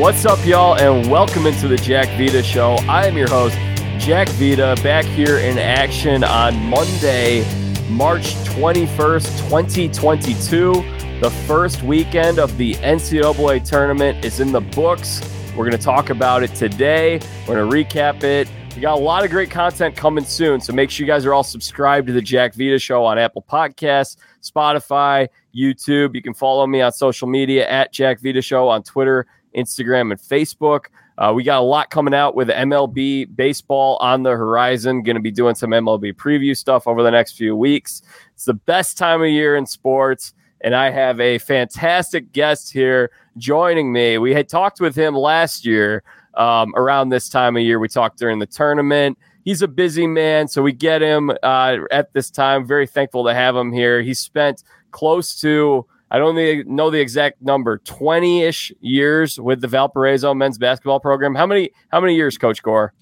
What's up, y'all, and welcome into the Jack Vita Show. I am your host, Jack Vita, back here in action on Monday, March 21st, 2022. The first weekend of the NCAA tournament is in the books. We're going to talk about it today. We're going to recap it. We got a lot of great content coming soon, so make sure you guys are all subscribed to the Jack Vita Show on Apple Podcasts, Spotify, YouTube. You can follow me on social media at Jack Vita Show on Twitter Instagram, and Facebook. Uh, we got a lot coming out with MLB baseball on the horizon. Going to be doing some MLB preview stuff over the next few weeks. It's the best time of year in sports, and I have a fantastic guest here joining me. We had talked with him last year um, around this time of year. We talked during the tournament. He's a busy man, so we get him uh, at this time. Very thankful to have him here. He spent close to I don't know the exact number, 20 ish years with the Valparaiso men's basketball program. How many, how many years, Coach Gore?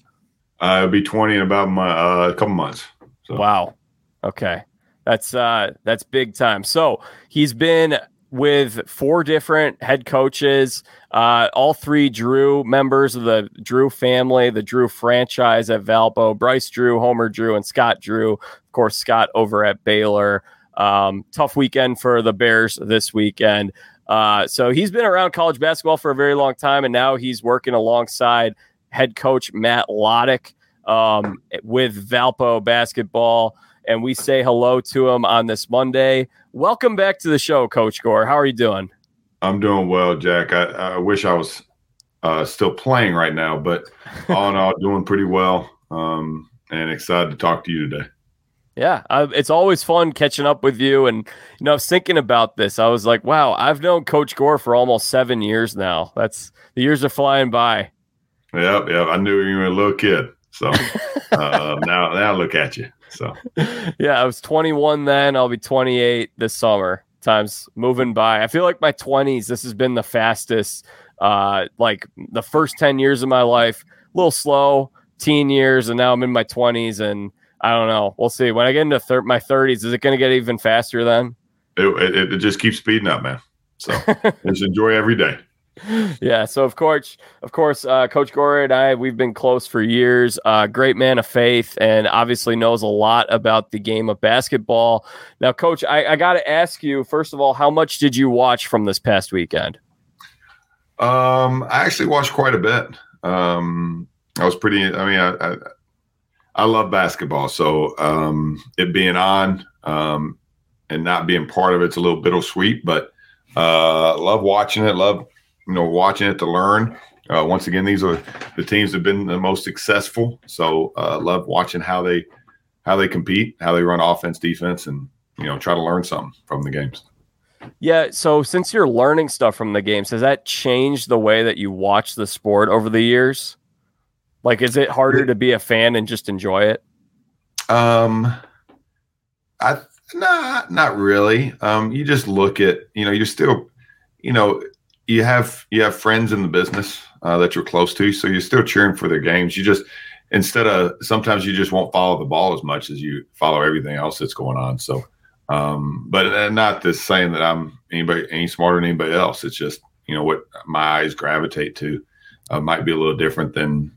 Uh, it'll be 20 in about my, uh, a couple months. So. Wow. Okay. That's, uh, that's big time. So he's been with four different head coaches, uh, all three Drew members of the Drew family, the Drew franchise at Valpo, Bryce Drew, Homer Drew, and Scott Drew. Of course, Scott over at Baylor. Um, tough weekend for the Bears this weekend. Uh, so he's been around college basketball for a very long time, and now he's working alongside head coach Matt Lottich um, with Valpo basketball. And we say hello to him on this Monday. Welcome back to the show, Coach Gore. How are you doing? I'm doing well, Jack. I, I wish I was uh, still playing right now, but all in all, doing pretty well. Um, and excited to talk to you today. Yeah, I, it's always fun catching up with you. And, you know, I was thinking about this. I was like, wow, I've known Coach Gore for almost seven years now. That's the years are flying by. Yep, yep. I knew you were a little kid. So uh, now, now look at you. So, yeah, I was 21 then. I'll be 28 this summer. Time's moving by. I feel like my 20s, this has been the fastest, uh, like the first 10 years of my life, a little slow, teen years, and now I'm in my 20s. And, I don't know. We'll see. When I get into thir- my 30s, is it going to get even faster then? It, it, it, just keeps speeding up, man. So just enjoy every day. Yeah. So of course, of course, uh, Coach Gore and I, we've been close for years. Uh, great man of faith, and obviously knows a lot about the game of basketball. Now, Coach, I, I got to ask you first of all, how much did you watch from this past weekend? Um, I actually watched quite a bit. Um, I was pretty. I mean, I, I I love basketball, so um, it being on um, and not being part of it's a little bittersweet, but uh, love watching it. Love you know watching it to learn. Uh, once again, these are the teams that have been the most successful, so uh, love watching how they how they compete, how they run offense, defense, and you know try to learn something from the games. Yeah. So since you're learning stuff from the games, has that changed the way that you watch the sport over the years? Like, is it harder to be a fan and just enjoy it? Um, I not not really. Um, you just look at you know you're still you know you have you have friends in the business uh, that you're close to, so you're still cheering for their games. You just instead of sometimes you just won't follow the ball as much as you follow everything else that's going on. So, um, but uh, not this saying that I'm anybody any smarter than anybody else. It's just you know what my eyes gravitate to uh, might be a little different than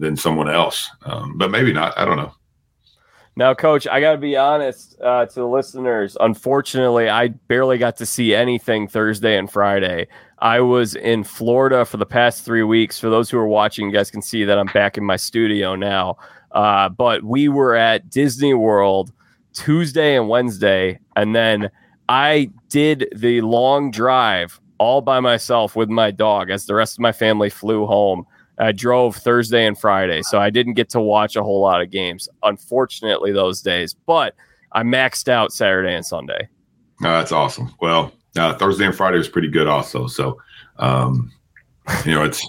than someone else. Um, but maybe not. I don't know. Now, coach, I got to be honest uh, to the listeners. Unfortunately, I barely got to see anything Thursday and Friday. I was in Florida for the past three weeks. For those who are watching, you guys can see that I'm back in my studio now. Uh, but we were at Disney World Tuesday and Wednesday. And then I did the long drive all by myself with my dog as the rest of my family flew home. I drove Thursday and Friday, so I didn't get to watch a whole lot of games, unfortunately, those days. But I maxed out Saturday and Sunday. Oh, that's awesome. Well, uh, Thursday and Friday was pretty good, also. So, um, you know, it's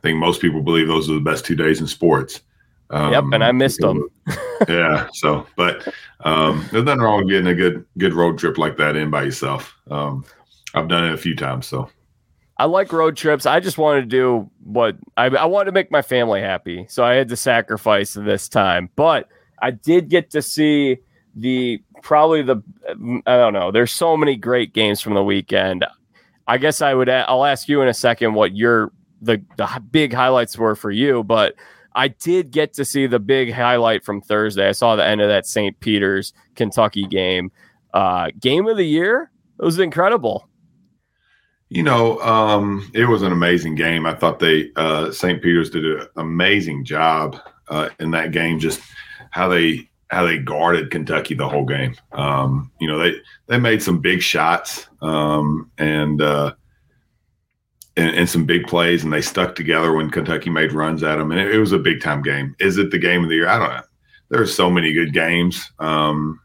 I think most people believe those are the best two days in sports. Um, yep, and I missed them. yeah. So, but um, there's nothing wrong with getting a good good road trip like that in by yourself. Um, I've done it a few times, so I like road trips. I just wanted to do what I, I wanted to make my family happy. So I had to sacrifice this time. But I did get to see the probably the I don't know. There's so many great games from the weekend. I guess I would. I'll ask you in a second what your the the big highlights were for you, but I did get to see the big highlight from Thursday. I saw the end of that St. Peter's Kentucky game. Uh, game of the year. It was incredible. You know, um, it was an amazing game. I thought they uh, St. Peter's did an amazing job uh, in that game. Just how they how they guarded Kentucky the whole game. Um, you know, they they made some big shots um, and, uh, and, and some big plays, and they stuck together when Kentucky made runs at them, and it, it, was a big time game. Is it the game of the year? I don't know. There are so many good games um,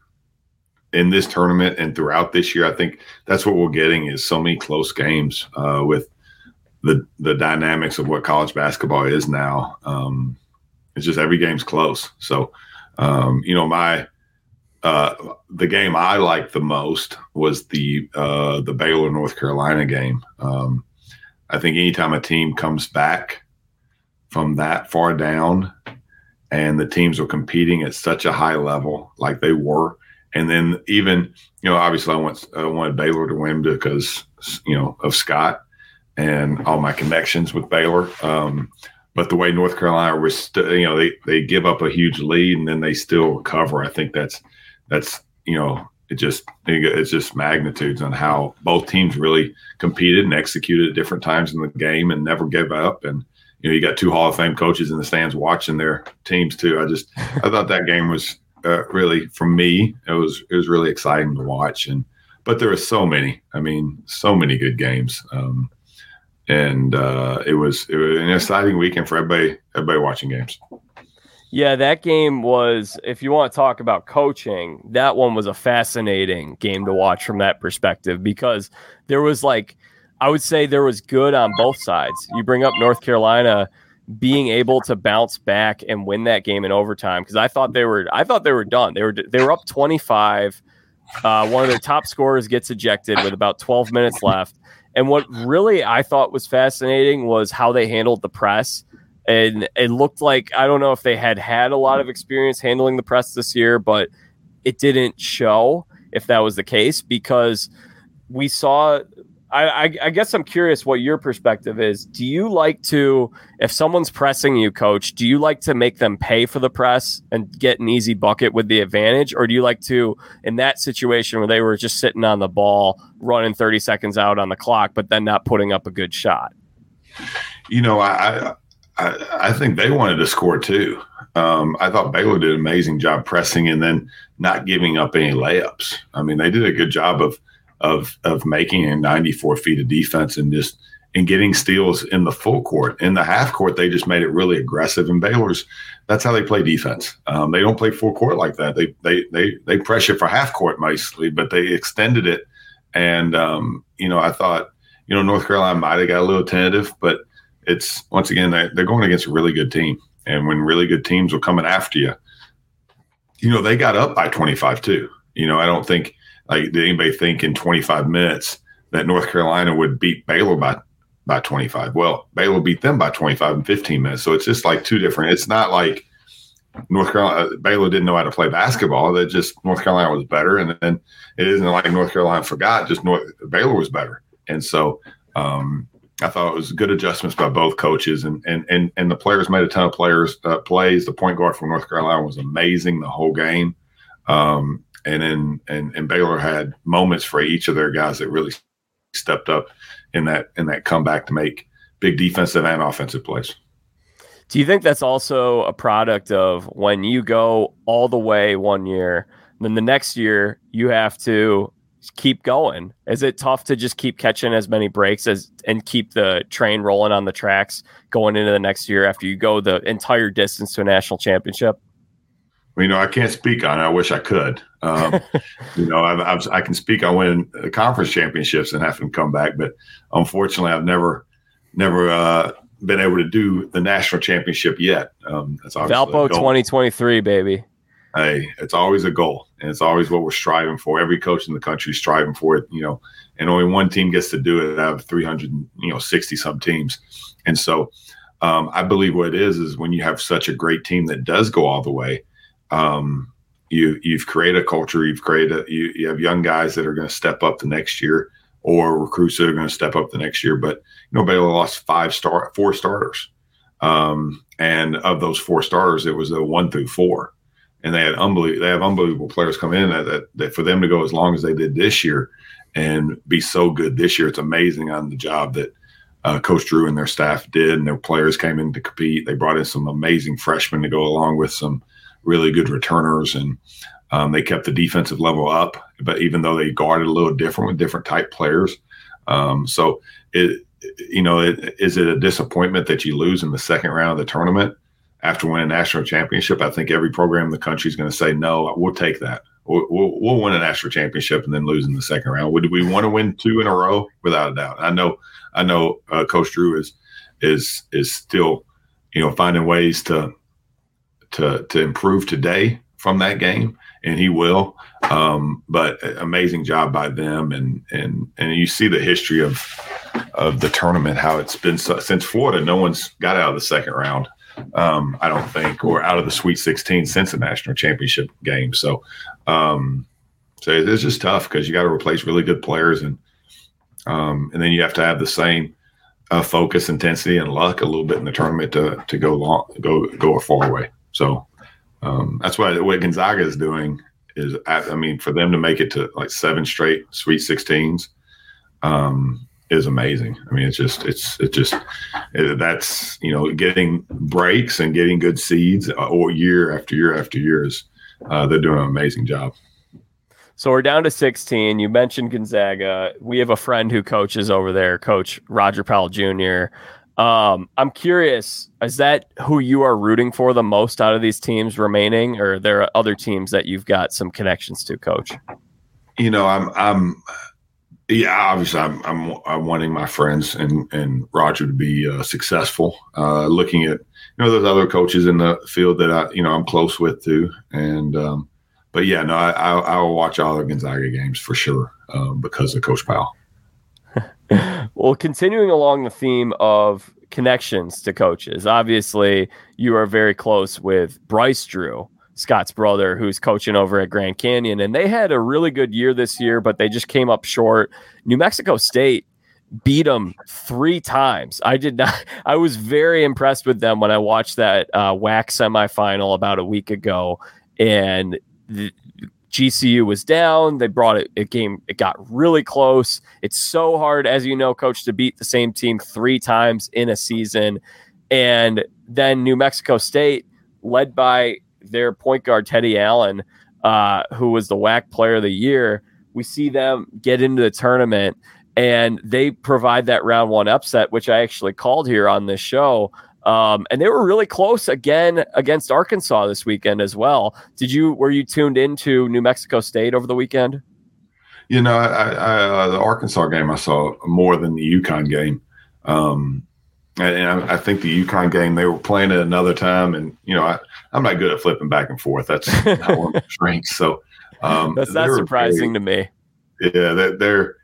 in this tournament and throughout this year. I think that's what we're getting is so many close games uh, with the the dynamics of what college basketball is now. Um, it's just every game's close. So um, you know, my uh, the game I liked the most was the uh, the Baylor North Carolina game. Um, I think anytime a team comes back from that far down, and the teams are competing at such a high level like they were, and then even you know obviously I want I wanted Baylor to win because you know of Scott and all my connections with Baylor. Um, but the way North Carolina was, st- you know, they they give up a huge lead and then they still recover. I think that's that's you know it just it's just magnitudes on how both teams really competed and executed at different times in the game and never gave up. And you know, you got two Hall of Fame coaches in the stands watching their teams too. I just I thought that game was uh, really for me it was it was really exciting to watch and but there were so many. I mean, so many good games. Um, and uh, it was it was an exciting weekend for everybody everybody watching games. Yeah, that game was. If you want to talk about coaching, that one was a fascinating game to watch from that perspective because there was like, I would say there was good on both sides. You bring up North Carolina being able to bounce back and win that game in overtime because I thought they were I thought they were done. They were they were up 25. Uh, one of their top scorers gets ejected with about 12 minutes left. And what really I thought was fascinating was how they handled the press. And it looked like I don't know if they had had a lot of experience handling the press this year, but it didn't show if that was the case because we saw I, I, I, guess I'm curious what your perspective is. Do you like to, if someone's pressing you, coach, do you like to make them pay for the press and get an easy bucket with the advantage? Or do you like to, in that situation where they were just sitting on the ball, running 30 seconds out on the clock, but then not putting up a good shot? You know, I, I, I think they wanted to score too. Um, I thought Baylor did an amazing job pressing and then not giving up any layups. I mean, they did a good job of, of of making a 94 feet of defense and just and getting steals in the full court. In the half court, they just made it really aggressive. And Baylor's that's how they play defense. Um, they don't play full court like that. They they they they pressure for half court mostly, but they extended it. And um, you know, I thought you know North Carolina might have got a little tentative, but it's once again they, they're going against a really good team. And when really good teams are coming after you, you know they got up by 25 too. You know, I don't think like, did anybody think in 25 minutes that North Carolina would beat Baylor by by 25? Well, Baylor beat them by 25 in 15 minutes. So it's just like two different. It's not like North Carolina uh, Baylor didn't know how to play basketball. That just North Carolina was better, and then it isn't like North Carolina forgot. Just North Baylor was better, and so um, I thought it was good adjustments by both coaches, and and and and the players made a ton of players uh, plays. The point guard from North Carolina was amazing the whole game. Um, and then and, and Baylor had moments for each of their guys that really stepped up in that in that comeback to make big defensive and offensive plays. Do you think that's also a product of when you go all the way one year, then the next year you have to keep going? Is it tough to just keep catching as many breaks as and keep the train rolling on the tracks going into the next year after you go the entire distance to a national championship? You know, I can't speak on it. I wish I could. Um, you know, I've, I've, i can speak on winning conference championships and having to come back, but unfortunately, I've never, never uh, been able to do the national championship yet. Um, that's Valpo 2023, baby. Hey, it's always a goal, and it's always what we're striving for. Every coach in the country is striving for it. You know, and only one team gets to do it out of 300, you know, 60 some teams, and so. Um, I believe what it is is when you have such a great team that does go all the way, um, you you've created a culture. You've created you, you have young guys that are going to step up the next year or recruits that are going to step up the next year. But you know, Baylor lost five star, four starters, um, and of those four starters, it was a one through four, and they had unbelievable. They have unbelievable players come in that, that, that for them to go as long as they did this year and be so good this year, it's amazing on the job that uh, Coach Drew and their staff did, and their players came in to compete. They brought in some amazing freshmen to go along with some really good returners, and um, they kept the defensive level up. But even though they guarded a little different with different type players, um, so it you know it, is it a disappointment that you lose in the second round of the tournament after winning a national championship? I think every program in the country is going to say no. We'll take that. We'll, we'll, we'll, win a national championship and then lose in the second round. Would we want to win two in a row? Without a doubt. I know. I know. Uh, Coach Drew is is is still, you know, finding ways to to to improve today from that game, and he will. Um, but amazing job by them, and and and you see the history of of the tournament, how it's been so, since Florida. No one's got out of the second round. Um, I don't think, or out of the Sweet 16 since the national championship game. So, um, so it's just tough because you got to replace really good players, and um, and then you have to have the same uh, focus, intensity, and luck a little bit in the tournament to to go long, go go a far way. So um, that's why what Gonzaga is doing is, I mean, for them to make it to like seven straight Sweet 16s um, is amazing. I mean, it's just, it's, it just, it, that's, you know, getting breaks and getting good seeds uh, or year after year after years. uh, they're doing an amazing job. So we're down to 16. You mentioned Gonzaga. We have a friend who coaches over there, Coach Roger Powell Jr. Um, I'm curious, is that who you are rooting for the most out of these teams remaining, or there are other teams that you've got some connections to, Coach? You know, I'm, I'm, yeah, obviously, I'm, I'm, I'm wanting my friends and and Roger to be uh, successful. Uh, looking at you know, there's other coaches in the field that I, you know, I'm close with too, and um, but yeah, no, I, I, I will watch all the Gonzaga games for sure um, because of Coach Powell. well, continuing along the theme of connections to coaches, obviously you are very close with Bryce Drew, Scott's brother, who's coaching over at Grand Canyon. And they had a really good year this year, but they just came up short. New Mexico State beat them three times. I did not, I was very impressed with them when I watched that uh, WAC semifinal about a week ago. And GCU was down. They brought it. It game. It got really close. It's so hard, as you know, coach, to beat the same team three times in a season. And then New Mexico State, led by their point guard Teddy Allen, uh, who was the WAC Player of the Year. We see them get into the tournament, and they provide that round one upset, which I actually called here on this show. Um, and they were really close again against Arkansas this weekend as well. Did you were you tuned into New Mexico State over the weekend? You know, I, I, uh, the Arkansas game I saw more than the UConn game. Um, and I, I, think the UConn game they were playing at another time, and you know I, am not good at flipping back and forth. That's not one of my strengths. So um, that's not surprising very, to me. Yeah, they're, they're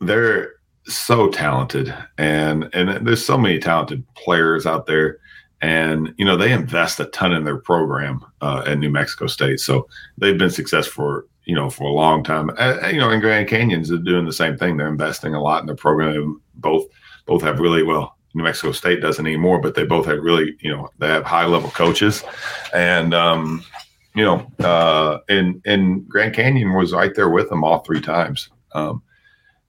they're so talented. And and there's so many talented players out there. And you know they invest a ton in their program uh, at New Mexico State. So they've been successful for you know for a long time. Uh, you know in Grand Canyons are doing the same thing. They're investing a lot in their program. Both both have really well New Mexico State doesn't anymore but they both have really you know they have high level coaches. And um you know uh and and Grand Canyon was right there with them all three times. Um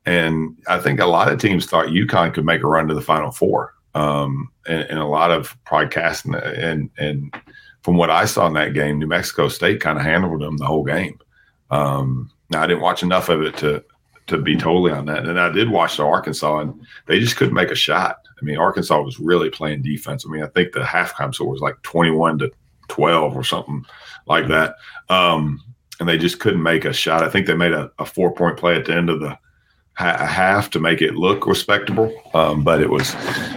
and I think a lot of teams thought UConn could make a run to the Final Four. Um, and, and, a lot of podcasts and, and, and from what I saw in that game, New Mexico State kind of handled them the whole game. Um, now I didn't watch enough of it to to be totally on that, and I did watch the Arkansas, and they just couldn't make a shot. I mean, Arkansas was really playing defense. I mean, I think the halftime score was like twenty one to twelve or something like that, um, and they just couldn't make a shot. I think they made a, a four point play at the end of the a half to make it look respectable. Um, but it was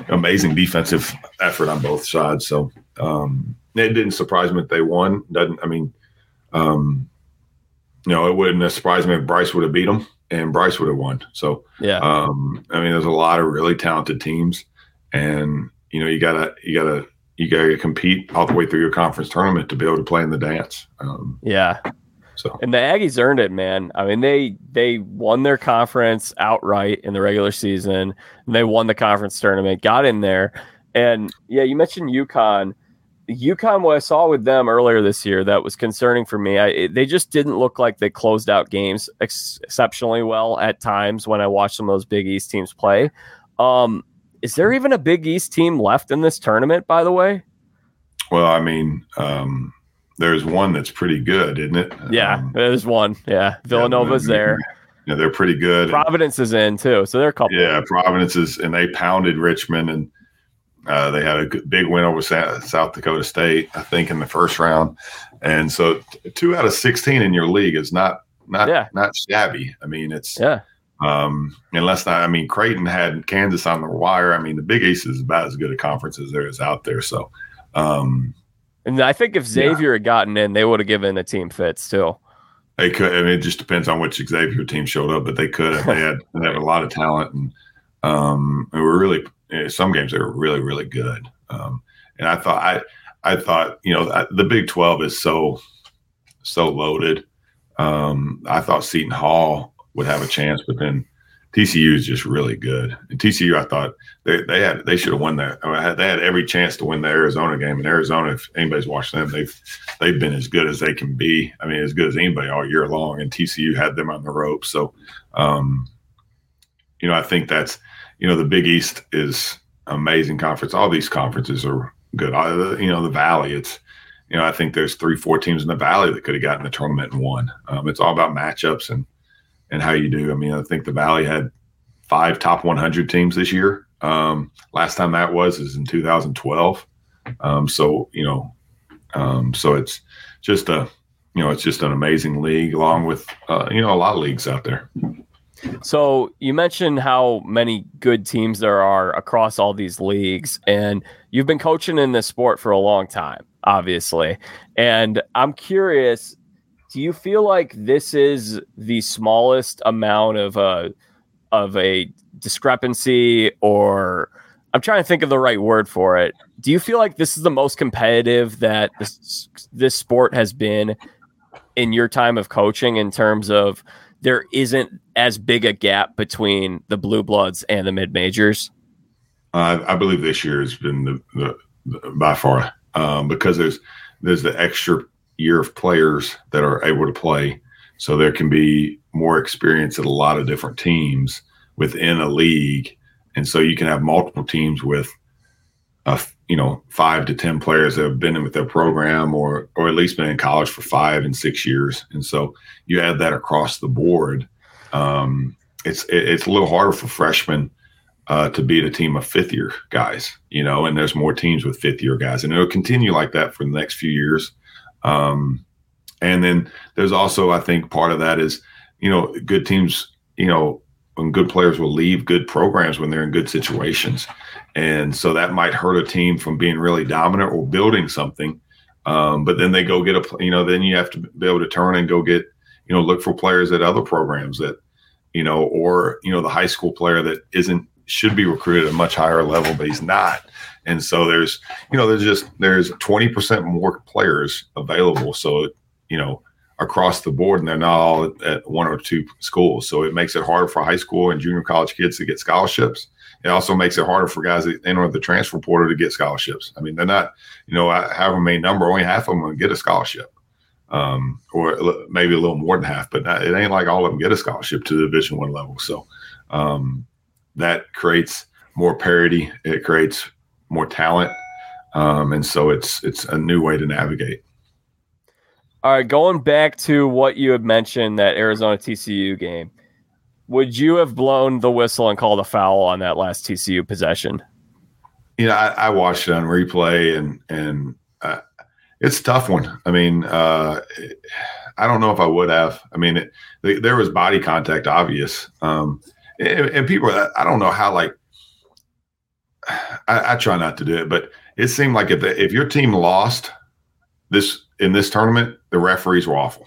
amazing defensive effort on both sides. So um, it didn't surprise me that they won. Doesn't I mean, um, you know, it wouldn't have surprised me if Bryce would have beat them and Bryce would have won. So yeah, um, I mean, there's a lot of really talented teams, and you know, you gotta you gotta you gotta compete all the way through your conference tournament to be able to play in the dance. Um, yeah. So and the Aggies earned it, man. I mean, they they won their conference outright in the regular season, and they won the conference tournament, got in there, and yeah, you mentioned UConn. UConn, what I saw with them earlier this year that was concerning for me, I, they just didn't look like they closed out games ex- exceptionally well at times when I watched some of those Big East teams play. Um, is there even a Big East team left in this tournament, by the way? Well, I mean, um, there's one that's pretty good, isn't it? Yeah, um, there's one. Yeah, Villanova's yeah, there. Yeah, they're pretty good. Providence is in too, so they're a couple. Yeah, Providence is, and they pounded Richmond, and uh, they had a big win over South Dakota State, I think, in the first round. And so, two out of sixteen in your league is not not yeah. not shabby. I mean, it's yeah. Um, unless I mean, Creighton had Kansas on the wire. I mean, the Big East is about as good a conference as there is out there. So, um, and I think if Xavier yeah. had gotten in, they would have given the team fits too. They could. I mean, it just depends on which Xavier team showed up, but they could. They had they had a lot of talent, and um, and were really some games they were really really good. Um, and I thought I I thought you know the Big Twelve is so so loaded. Um, I thought Seton Hall would have a chance, but then TCU is just really good. And TCU, I thought they, they had they should have won that. I mean, they had every chance to win the Arizona game. And Arizona, if anybody's watched them, they've they've been as good as they can be. I mean, as good as anybody all year long. And TCU had them on the rope. So, um, you know, I think that's you know the Big East is amazing conference. All these conferences are good. you know, the Valley, it's you know, I think there's three, four teams in the Valley that could have gotten the tournament and won. Um, it's all about matchups and and how you do. I mean, I think the Valley had five top 100 teams this year. Um, last time that was is in 2012. Um, so you know, um, so it's just a you know it's just an amazing league, along with uh, you know a lot of leagues out there. So you mentioned how many good teams there are across all these leagues, and you've been coaching in this sport for a long time, obviously. And I'm curious do you feel like this is the smallest amount of a of a discrepancy or I'm trying to think of the right word for it. Do you feel like this is the most competitive that this this sport has been in your time of coaching in terms of there isn't as big a gap between the blue bloods and the mid majors? I believe this year has been the, the, the by far um, because there's there's the extra year of players that are able to play. So there can be more experience at a lot of different teams within a league. And so you can have multiple teams with, a, you know, five to 10 players that have been in with their program or, or at least been in college for five and six years. And so you add that across the board. Um, it's, it's a little harder for freshmen uh, to beat a team of fifth year guys, you know, and there's more teams with fifth year guys, and it'll continue like that for the next few years. Um, and then there's also, I think, part of that is, you know, good teams, you know, when good players will leave good programs when they're in good situations. And so that might hurt a team from being really dominant or building something. Um, but then they go get a, you know, then you have to be able to turn and go get, you know, look for players at other programs that, you know, or, you know, the high school player that isn't, should be recruited at a much higher level, but he's not. And so there's, you know, there's just there's 20% more players available. So, you know, across the board, and they're not all at one or two schools. So it makes it harder for high school and junior college kids to get scholarships. It also makes it harder for guys that enter the transfer portal to get scholarships. I mean, they're not, you know, I however many number, only half of them will get a scholarship, um, or maybe a little more than half. But not, it ain't like all of them get a scholarship to the Division One level. So um, that creates more parity. It creates more talent, um, and so it's it's a new way to navigate. All right, going back to what you had mentioned that Arizona TCU game, would you have blown the whistle and called a foul on that last TCU possession? You know, I, I watched it on replay, and and uh, it's a tough one. I mean, uh, I don't know if I would have. I mean, it, there was body contact, obvious, um, and, and people. I don't know how like I, I, try not to do it, but it seemed like if the, if your team lost this in this tournament, the referees were awful.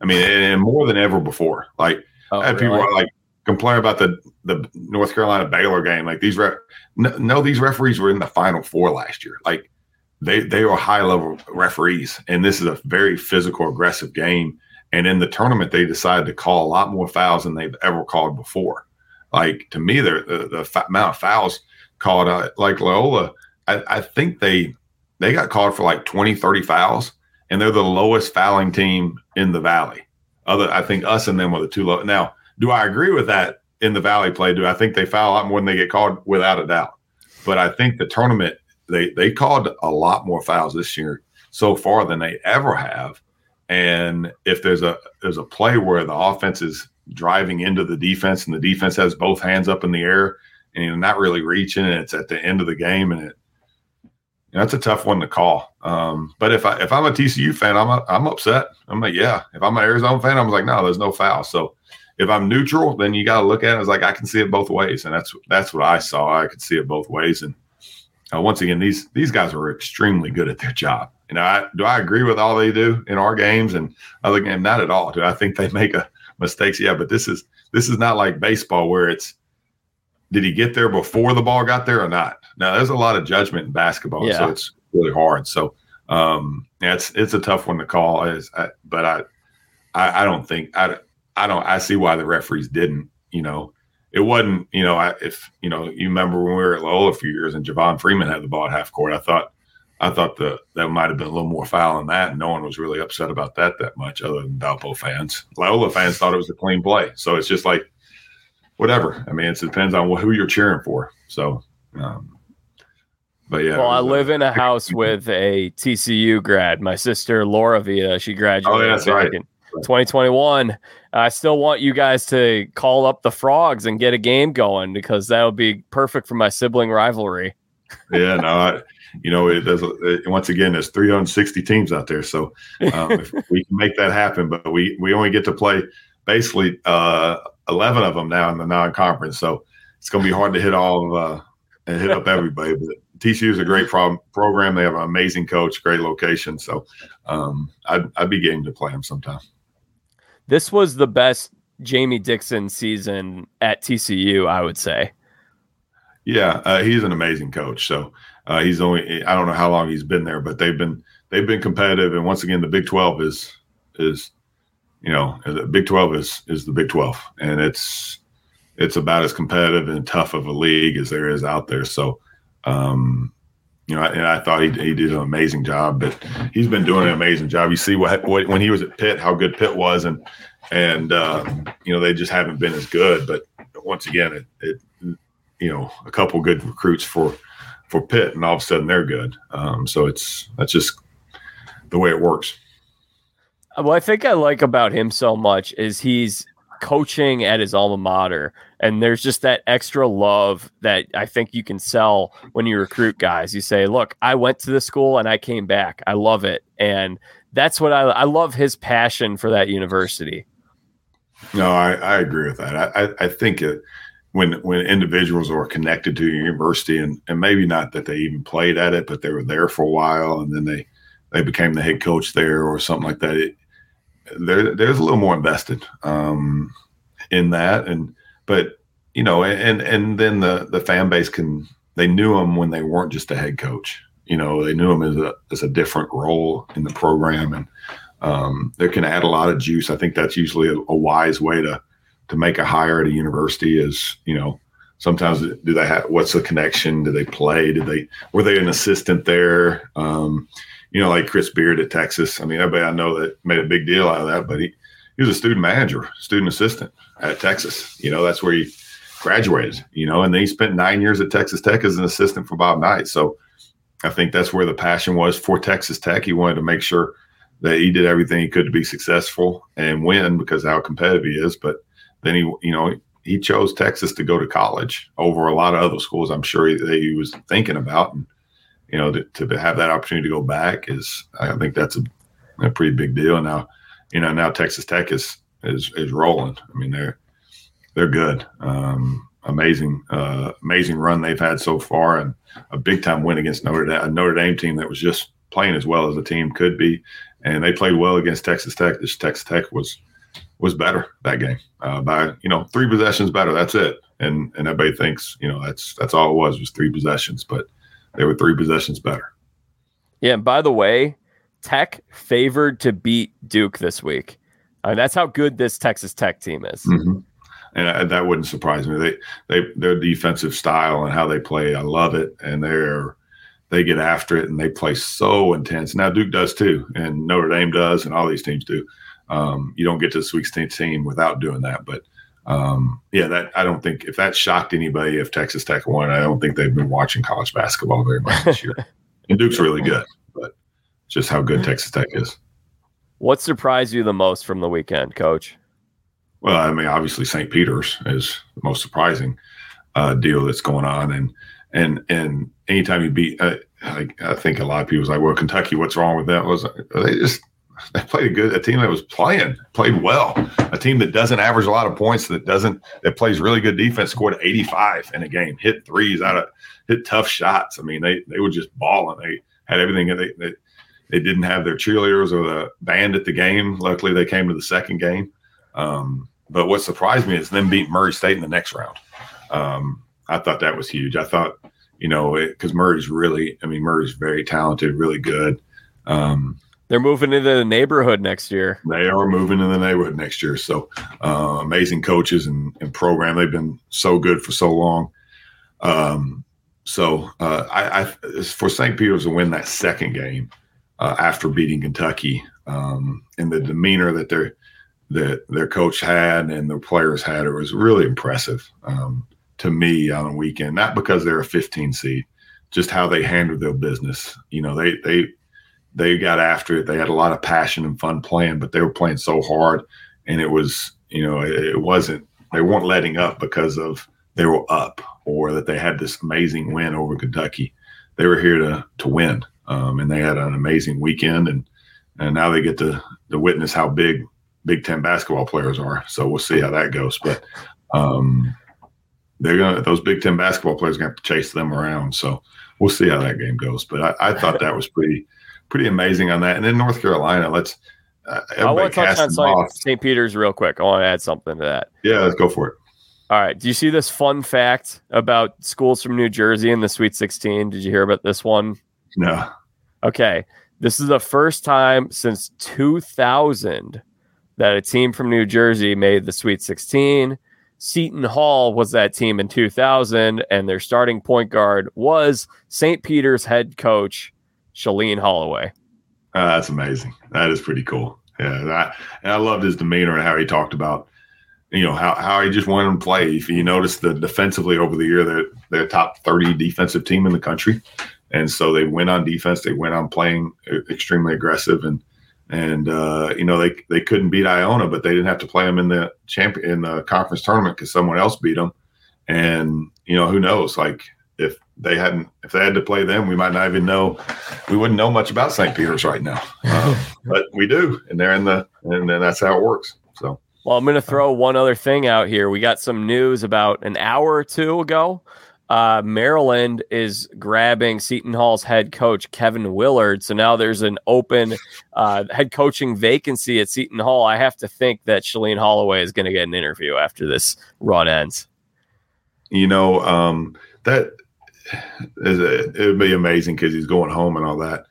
I mean, and, and more than ever before. Like oh, I had really? people like complain about the the North Carolina Baylor game. Like these re- no, no, these referees were in the Final Four last year. Like they they were high level referees, and this is a very physical, aggressive game. And in the tournament, they decided to call a lot more fouls than they've ever called before. Like to me, the the, the amount of fouls called, uh, like Loyola, I, I think they they got called for like 20, 30 fouls, and they're the lowest fouling team in the Valley. Other, I think us and them were the two low. Now, do I agree with that in the Valley play? Do I think they foul a lot more than they get called? Without a doubt. But I think the tournament they they called a lot more fouls this year so far than they ever have. And if there's a there's a play where the offense is driving into the defense and the defense has both hands up in the air and you're not really reaching and it's at the end of the game and it you know, that's a tough one to call. Um, but if I if I'm a TCU fan, I'm a, I'm upset. I'm like, yeah. If I'm an Arizona fan, I'm like, no, there's no foul. So if I'm neutral, then you got to look at it as like I can see it both ways, and that's that's what I saw. I could see it both ways, and uh, once again, these these guys are extremely good at their job. You know, I, do I agree with all they do in our games and other games? Not at all. Do I think they make a mistakes? Yeah, but this is this is not like baseball where it's did he get there before the ball got there or not? Now there's a lot of judgment in basketball, yeah. so it's really hard. So um, yeah, it's it's a tough one to call. As I, but I, I, I don't think I I don't I see why the referees didn't. You know, it wasn't. You know, I, if you know you remember when we were at Loyola a few years and Javon Freeman had the ball at half court. I thought I thought the that might have been a little more foul than that. And no one was really upset about that that much, other than Valpo fans. Loyola fans thought it was a clean play. So it's just like whatever. I mean, it depends on who you're cheering for. So, um, but yeah. Well, I live in a house with a TCU grad. My sister Laura Vita, she graduated oh, yeah, that's right. in 2021. I still want you guys to call up the frogs and get a game going because that would be perfect for my sibling rivalry. yeah, no, I, you know, it does. It, once again, there's 360 teams out there, so um, if we can make that happen, but we we only get to play basically uh, 11 of them now in the non-conference. So it's going to be hard to hit all of uh, and hit up everybody. But TCU is a great pro- program. They have an amazing coach, great location. So um, I'd, I'd be game to play them sometime. This was the best Jamie Dixon season at TCU, I would say. Yeah, uh, he's an amazing coach. So uh, he's only I don't know how long he's been there, but they've been they've been competitive. And once again, the Big Twelve is is you know, the Big Twelve is is the Big Twelve, and it's it's about as competitive and tough of a league as there is out there. So, um, you know, and I thought he, he did an amazing job, but he's been doing an amazing job. You see what, what when he was at Pitt, how good Pitt was, and and uh, you know they just haven't been as good. But once again, it, it you know a couple good recruits for for Pitt, and all of a sudden they're good. Um, so it's that's just the way it works. What I think I like about him so much is he's coaching at his alma mater, and there's just that extra love that I think you can sell when you recruit guys. You say, "Look, I went to the school and I came back. I love it," and that's what I I love his passion for that university. No, I, I agree with that. I, I, I think it when when individuals are connected to a university and, and maybe not that they even played at it, but they were there for a while and then they they became the head coach there or something like that. It, there there's a little more invested um, in that, and but you know, and and then the the fan base can they knew him when they weren't just a head coach. You know, they knew him as a as a different role in the program, and um, they can add a lot of juice. I think that's usually a, a wise way to to make a hire at a university. Is you know sometimes do they have what's the connection do they play did they were they an assistant there um, you know, like Chris Beard at Texas. I mean, everybody I know that made a big deal out of that, but he, he was a student manager, student assistant at Texas. You know, that's where he graduated, you know, and then he spent nine years at Texas Tech as an assistant for Bob Knight. So I think that's where the passion was for Texas Tech. He wanted to make sure that he did everything he could to be successful and win because how competitive he is. But then he, you know, he chose Texas to go to college over a lot of other schools. I'm sure he, he was thinking about, and you know, to, to have that opportunity to go back is, I think that's a, a pretty big deal. Now, you know, now Texas Tech is is is rolling. I mean, they're they're good. Um, amazing, uh, amazing run they've had so far, and a big time win against Notre Dame, a Notre Dame team that was just playing as well as a team could be, and they played well against Texas Tech. This Texas Tech was was better that game uh, by you know three possessions better. That's it, and and everybody thinks you know that's that's all it was was three possessions, but they were three possessions better. Yeah, and by the way, Tech favored to beat Duke this week. I mean, that's how good this Texas Tech team is. Mm-hmm. And I, that wouldn't surprise me. They they their defensive style and how they play, I love it. And they're they get after it and they play so intense. Now Duke does too, and Notre Dame does, and all these teams do. Um, you don't get to the Sweet 16 without doing that. But um, yeah, that I don't think if that shocked anybody, if Texas Tech won, I don't think they've been watching college basketball very much this year. and Duke's really good, but just how good Texas Tech is. What surprised you the most from the weekend, Coach? Well, I mean, obviously St. Peter's is the most surprising uh, deal that's going on, and and and anytime you beat, uh, I, I think a lot of people was like, well, Kentucky, what's wrong with that? Was they just they played a good a team that was playing played well. A team that doesn't average a lot of points that doesn't that plays really good defense scored 85 in a game hit threes out of hit tough shots. I mean they they were just balling. They had everything they, they they didn't have their cheerleaders or the band at the game. Luckily they came to the second game. Um, but what surprised me is them beat murray state in the next round. Um, i thought that was huge. I thought you know because murray's really i mean murray's very talented really good. Um, they're moving into the neighborhood next year. They are moving in the neighborhood next year. So uh, amazing coaches and, and, program. They've been so good for so long. Um, so uh, I, I, for St. Peter's to win that second game uh, after beating Kentucky um, and the demeanor that their that their coach had and their players had, it was really impressive um, to me on a weekend. Not because they're a 15 seed, just how they handled their business. You know, they they they got after it. They had a lot of passion and fun playing, but they were playing so hard, and it was you know it, it wasn't they weren't letting up because of they were up or that they had this amazing win over Kentucky. They were here to to win, um, and they had an amazing weekend, and and now they get to to witness how big Big Ten basketball players are. So we'll see how that goes, but. Um, they're gonna those Big Ten basketball players are gonna have to chase them around. So we'll see how that game goes. But I, I thought that was pretty pretty amazing on that. And then North Carolina, let's. Uh, I want to touch on St. Peter's real quick. I want to add something to that. Yeah, let's go for it. All right. Do you see this fun fact about schools from New Jersey in the Sweet 16? Did you hear about this one? No. Okay. This is the first time since 2000 that a team from New Jersey made the Sweet 16. Seton Hall was that team in 2000, and their starting point guard was St. Peter's head coach Shaheen Holloway. Uh, that's amazing. That is pretty cool. Yeah, and I, and I loved his demeanor and how he talked about, you know, how, how he just wanted to play. If you notice the defensively over the year, they're they're top thirty defensive team in the country, and so they went on defense. They went on playing extremely aggressive, and and uh, you know they they couldn't beat Iona, but they didn't have to play them in the champion in the conference tournament because someone else beat them. And you know who knows, like they hadn't if they had to play them we might not even know we wouldn't know much about st peter's right now uh, but we do and they're in the and, and that's how it works so well i'm going to throw one other thing out here we got some news about an hour or two ago uh, Maryland is grabbing Seton Hall's head coach Kevin Willard. So now there's an open uh, head coaching vacancy at Seton Hall. I have to think that Shaheen Holloway is going to get an interview after this run ends. You know, um, that is a, it would be amazing because he's going home and all that.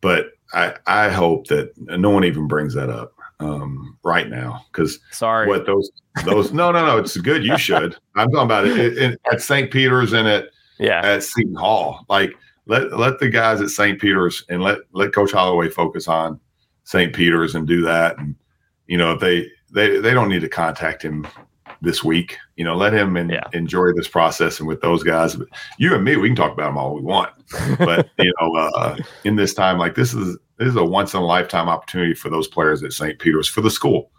But I I hope that no one even brings that up um, right now because sorry, what those those no no no it's good you should I'm talking about it, it, it at St. Peter's and at yeah at Seton Hall like let let the guys at St. Peter's and let let Coach Holloway focus on St. Peter's and do that and you know if they they they don't need to contact him this week. You know, let him in, yeah. enjoy this process and with those guys. But you and me, we can talk about them all we want. But you know, uh, in this time, like this is this is a once in a lifetime opportunity for those players at St. Peter's for the school.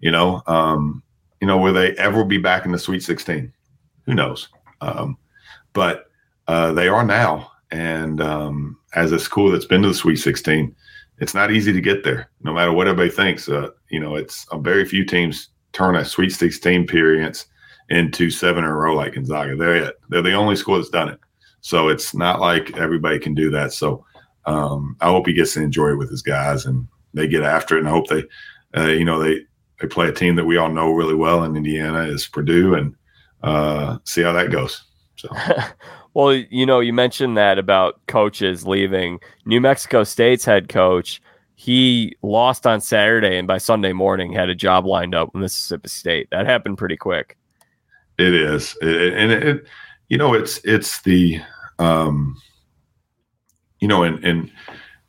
You know, um, you know, will they ever be back in the Sweet 16? Who knows? Um, but uh, they are now, and um, as a school that's been to the Sweet 16, it's not easy to get there. No matter what everybody thinks, uh, you know, it's a very few teams turn a Sweet 16 appearance into seven in a row like Gonzaga. They're it. They're the only school that's done it. So it's not like everybody can do that. So um, I hope he gets to enjoy it with his guys and they get after it. And I hope they, uh, you know, they they play a team that we all know really well in Indiana is Purdue, and uh, see how that goes. So. well, you know, you mentioned that about coaches leaving. New Mexico State's head coach he lost on Saturday and by Sunday morning had a job lined up with Mississippi State. That happened pretty quick. It is, it, and it, it, you know, it's it's the, um, you know, and and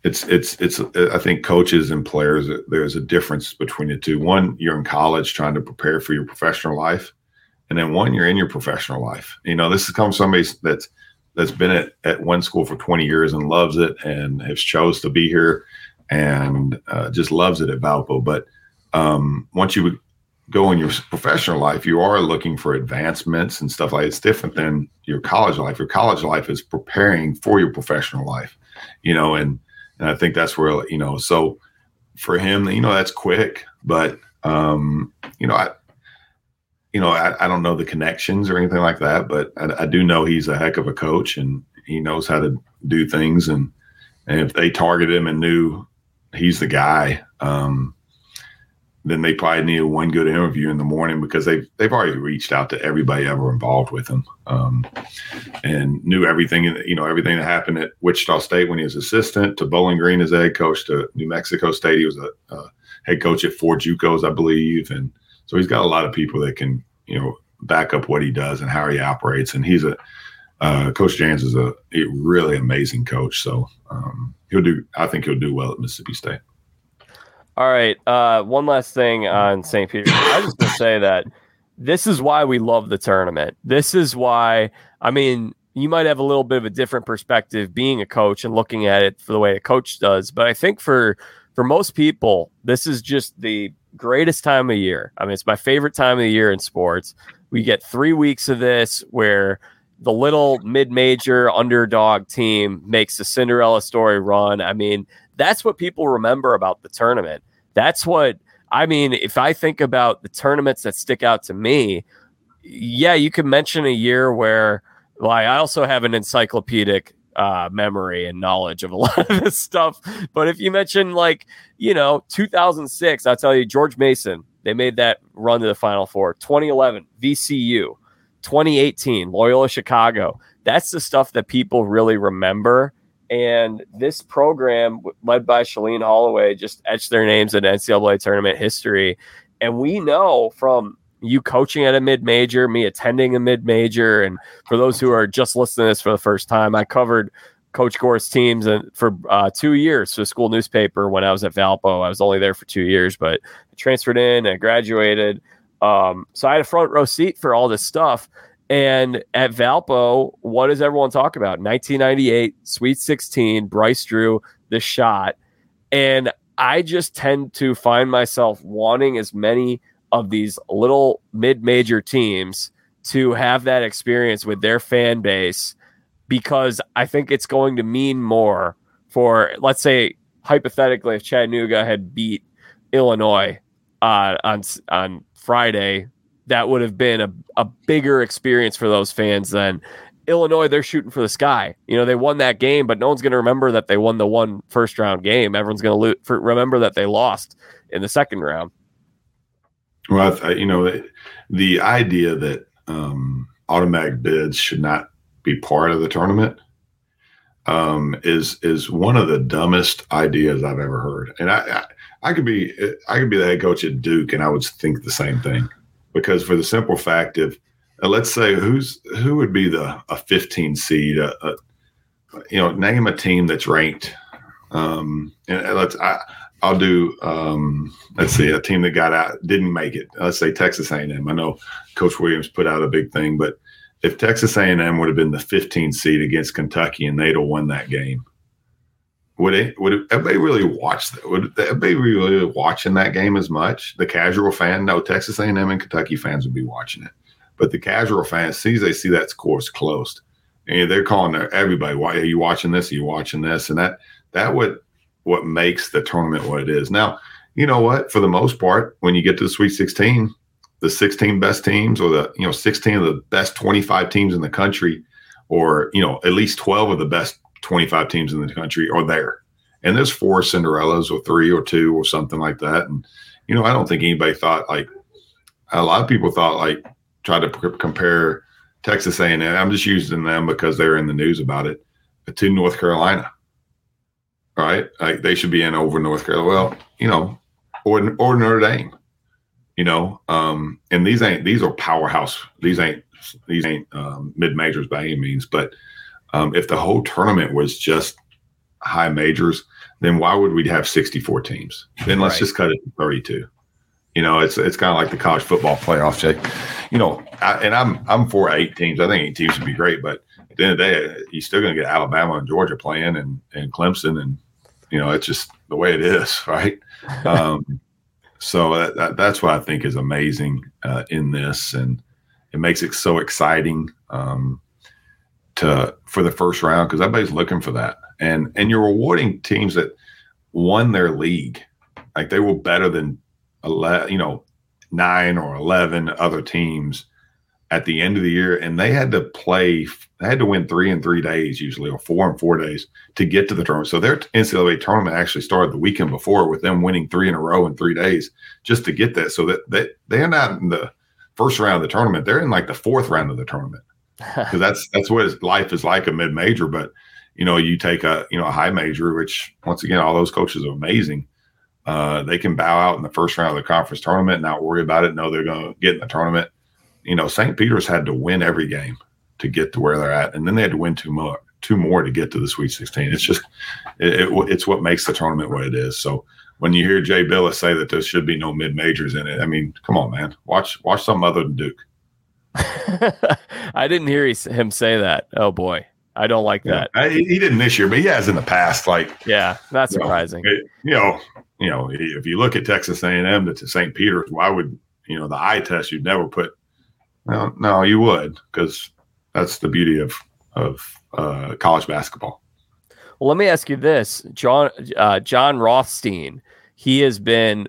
it's it's it's. I think coaches and players, there's a difference between the two. One, you're in college trying to prepare for your professional life, and then one, you're in your professional life. You know, this is come somebody that's that's been at, at one school for 20 years and loves it and has chose to be here and uh, just loves it at Valpo. But um, once you go in your professional life, you are looking for advancements and stuff like it's different than your college life. Your college life is preparing for your professional life, you know, and and I think that's where you know. So for him, you know, that's quick, but um, you know, I. You know, I, I don't know the connections or anything like that, but I, I do know he's a heck of a coach and he knows how to do things. And, and if they targeted him and knew he's the guy. Um, then they probably need one good interview in the morning because they've they've already reached out to everybody ever involved with him. Um, and knew everything you know everything that happened at Wichita State when he was assistant to Bowling Green as head coach to New Mexico State. He was a, a head coach at four JUCOs I believe. And so he's got a lot of people that can you know back up what he does and how he operates. And he's a uh, Coach Jans is a, a, really amazing coach so um, he'll do. I think he'll do well at Mississippi State. All right. Uh, one last thing on St. Peter. I just gonna say that this is why we love the tournament. This is why. I mean, you might have a little bit of a different perspective being a coach and looking at it for the way a coach does, but I think for for most people, this is just the greatest time of year. I mean, it's my favorite time of the year in sports. We get three weeks of this where the little mid-major underdog team makes a Cinderella story run. I mean, that's what people remember about the tournament. That's what I mean. If I think about the tournaments that stick out to me, yeah, you can mention a year where, like, I also have an encyclopedic uh, memory and knowledge of a lot of this stuff. But if you mention, like, you know, 2006, I'll tell you, George Mason, they made that run to the Final Four. 2011, VCU. 2018, Loyola Chicago. That's the stuff that people really remember. And this program, led by Shaheen Holloway, just etched their names in NCAA tournament history. And we know from you coaching at a mid major, me attending a mid major, and for those who are just listening to this for the first time, I covered Coach Gore's teams and for uh, two years for the school newspaper when I was at Valpo. I was only there for two years, but I transferred in, I graduated. Um, so I had a front row seat for all this stuff. And at Valpo, what does everyone talk about? 1998, Sweet 16, Bryce Drew, the shot. And I just tend to find myself wanting as many of these little mid major teams to have that experience with their fan base because I think it's going to mean more for, let's say, hypothetically, if Chattanooga had beat Illinois uh, on on Friday, that would have been a, a bigger experience for those fans than Illinois. They're shooting for the sky. You know, they won that game, but no one's going to remember that they won the one first round game. Everyone's going to lo- remember that they lost in the second round. Well, I, you know, the idea that um, automatic bids should not be part of the tournament um, is is one of the dumbest ideas I've ever heard. And I, I could be I could be the head coach at Duke, and I would think the same thing, because for the simple fact of, uh, let's say who's who would be the a 15 seed, uh, uh, you know, name a team that's ranked, um, and let's I, I'll do um, let's see a team that got out didn't make it. Let's say Texas A&M. I know Coach Williams put out a big thing, but if Texas A&M would have been the 15 seed against Kentucky and they'd have won that game would it would everybody really watch that? Would everybody really watching that game as much? The casual fan, no, Texas A&M and Kentucky fans would be watching it, but the casual fan sees they see that score's closed, and they're calling their everybody. Why are you watching this? Are you watching this? And that that what what makes the tournament what it is. Now, you know what? For the most part, when you get to the Sweet 16, the 16 best teams, or the you know 16 of the best 25 teams in the country, or you know at least 12 of the best 25 teams in the country are there. And there's four Cinderellas or three or two or something like that. And, you know, I don't think anybody thought like a lot of people thought like try to compare Texas A&M. I'm just using them because they're in the news about it to North Carolina. right? Like they should be in over North Carolina. Well, you know, or or Notre Dame, you know, um, and these ain't these are powerhouse. These ain't these ain't um, mid majors by any means. But um, if the whole tournament was just high majors, then why would we have sixty four teams? Then let's right. just cut it to thirty two. You know, it's it's kind of like the college football playoff, Jake. You know, I, and I'm I'm for eight teams. I think eight teams would be great, but at the end of the day, you're still going to get Alabama and Georgia playing, and and Clemson, and you know, it's just the way it is, right? Um, so that, that's what I think is amazing uh, in this, and it makes it so exciting um, to for the first round because everybody's looking for that, and and you're rewarding teams that won their league, like they were better than 11, you know, nine or 11 other teams at the end of the year. And they had to play, they had to win three in three days, usually, or four in four days to get to the tournament. So their NCAA tournament actually started the weekend before with them winning three in a row in three days just to get that. So that they, they're not in the first round of the tournament. They're in like the fourth round of the tournament. Because that's that's what life is like a mid major. But you know, you take a you know a high major, which once again, all those coaches are amazing uh, they can bow out in the first round of the conference tournament, not worry about it, know they're going to get in the tournament. You know, St. Peter's had to win every game to get to where they're at, and then they had to win two more, two more to get to the Sweet 16. It's just, it, it, it's what makes the tournament what it is. So when you hear Jay Bilas say that there should be no mid majors in it, I mean, come on, man, watch watch something other than Duke. I didn't hear him say that. Oh boy. I don't like that. I, he didn't this year, but he has in the past. Like, yeah, not surprising. You know, it, you know you know, if you look at Texas A&M to St. Peter's, why would you know the eye test? You'd never put. No, no, you would because that's the beauty of of uh, college basketball. Well, let me ask you this, John uh, Jon Rothstein. He has been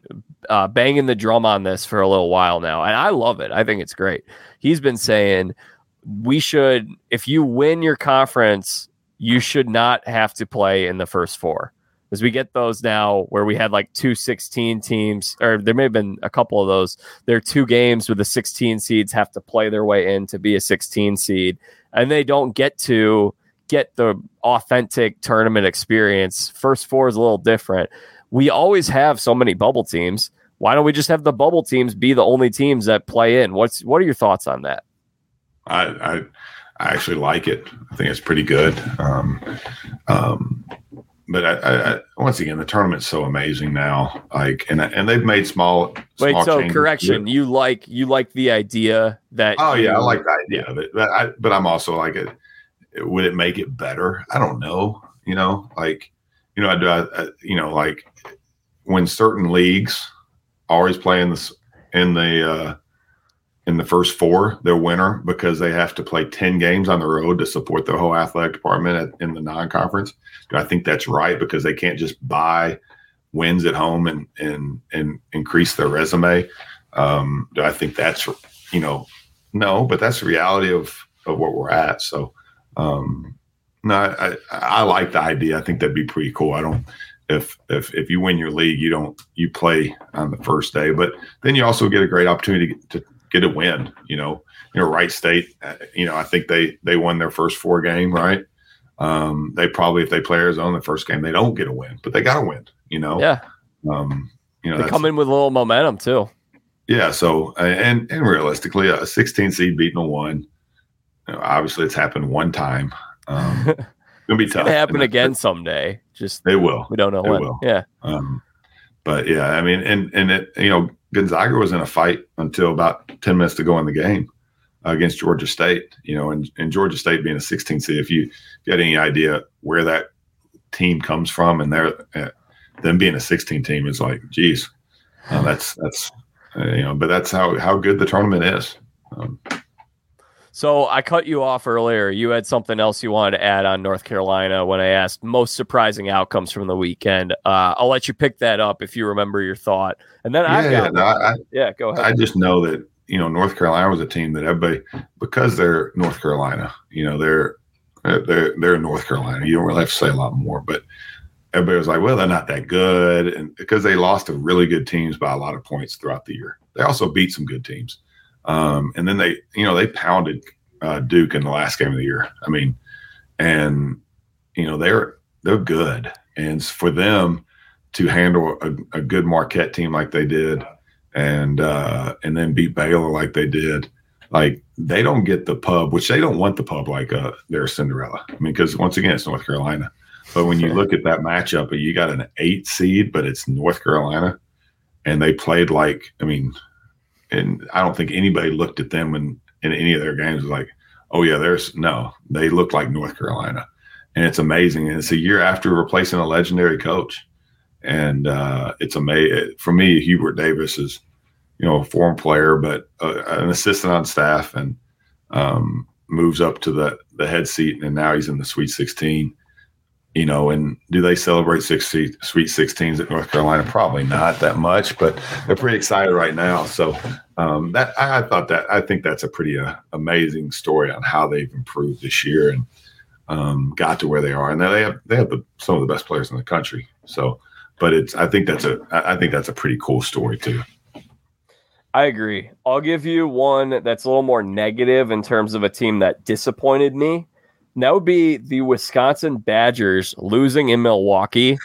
uh, banging the drum on this for a little while now, and I love it. I think it's great. He's been saying we should, if you win your conference, you should not have to play in the first four as we get those now where we had like two 16 teams or there may have been a couple of those there are two games where the 16 seeds have to play their way in to be a 16 seed and they don't get to get the authentic tournament experience first four is a little different we always have so many bubble teams why don't we just have the bubble teams be the only teams that play in what's what are your thoughts on that i i, I actually like it i think it's pretty good um, um, but I, I, once again, the tournament's so amazing now. Like, and and they've made small. Wait, so correction, you like you like the idea that? Oh yeah, I like the idea of it, but I, but I'm also like it. Would it make it better? I don't know. You know, like, you know, I do. I, you know, like when certain leagues always play in the in the uh, in the first four, their winner because they have to play 10 games on the road to support the whole athletic department at, in the non conference. Do I think that's right because they can't just buy wins at home and, and, and increase their resume? Um, do I think that's, you know, no, but that's the reality of, of what we're at. So, um, no, I, I, like the idea. I think that'd be pretty cool. I don't, if if if you win your league, you don't you play on the first day, but then you also get a great opportunity to get a win. You know, you know, Wright State. Uh, you know, I think they they won their first four game. Right. Um, they probably if they play Arizona the first game, they don't get a win, but they got a win. You know. Yeah. Um, you know, they come in with a little momentum too. Yeah. So and and realistically, a 16 seed beating a one. You know, obviously, it's happened one time. Um, it's gonna be tough. It's happen again someday. Just they will. We don't know they when. Will. Yeah. Um, but yeah, I mean, and and it, you know, Gonzaga was in a fight until about 10 minutes to go in the game uh, against Georgia State, you know, and, and Georgia State being a 16 seed, if you get any idea where that team comes from and they're, uh, them being a 16 team is like, geez, uh, that's, that's, uh, you know, but that's how, how good the tournament is. Um, so I cut you off earlier. You had something else you wanted to add on North Carolina when I asked most surprising outcomes from the weekend. Uh, I'll let you pick that up if you remember your thought, and then I yeah, no, I, yeah, go ahead. I just know that you know North Carolina was a team that everybody because they're North Carolina. You know they're they're they're in North Carolina. You don't really have to say a lot more, but everybody was like, well, they're not that good, and because they lost to really good teams by a lot of points throughout the year. They also beat some good teams. Um, and then they, you know, they pounded uh, Duke in the last game of the year. I mean, and you know they're they're good, and for them to handle a, a good Marquette team like they did, and uh, and then beat Baylor like they did, like they don't get the pub, which they don't want the pub like uh, they're Cinderella. I mean, because once again, it's North Carolina. But when you look at that matchup, you got an eight seed, but it's North Carolina, and they played like I mean, and I don't think anybody looked at them in, in any of their games like, oh yeah, there's no, they look like North Carolina, and it's amazing. And it's a year after replacing a legendary coach, and uh, it's amazing for me. Hubert Davis is, you know, a foreign player, but uh, an assistant on staff, and um, moves up to the the head seat, and now he's in the Sweet 16 you know, and do they celebrate 60, Sweet 16s at North Carolina? Probably not that much, but they're pretty excited right now. So um, that I, thought that I think that's a pretty uh, amazing story on how they've improved this year and um, got to where they are. And they have they have the, some of the best players in the country. So, but it's I think that's a I think that's a pretty cool story too. I agree. I'll give you one that's a little more negative in terms of a team that disappointed me that would be the Wisconsin Badgers losing in Milwaukee.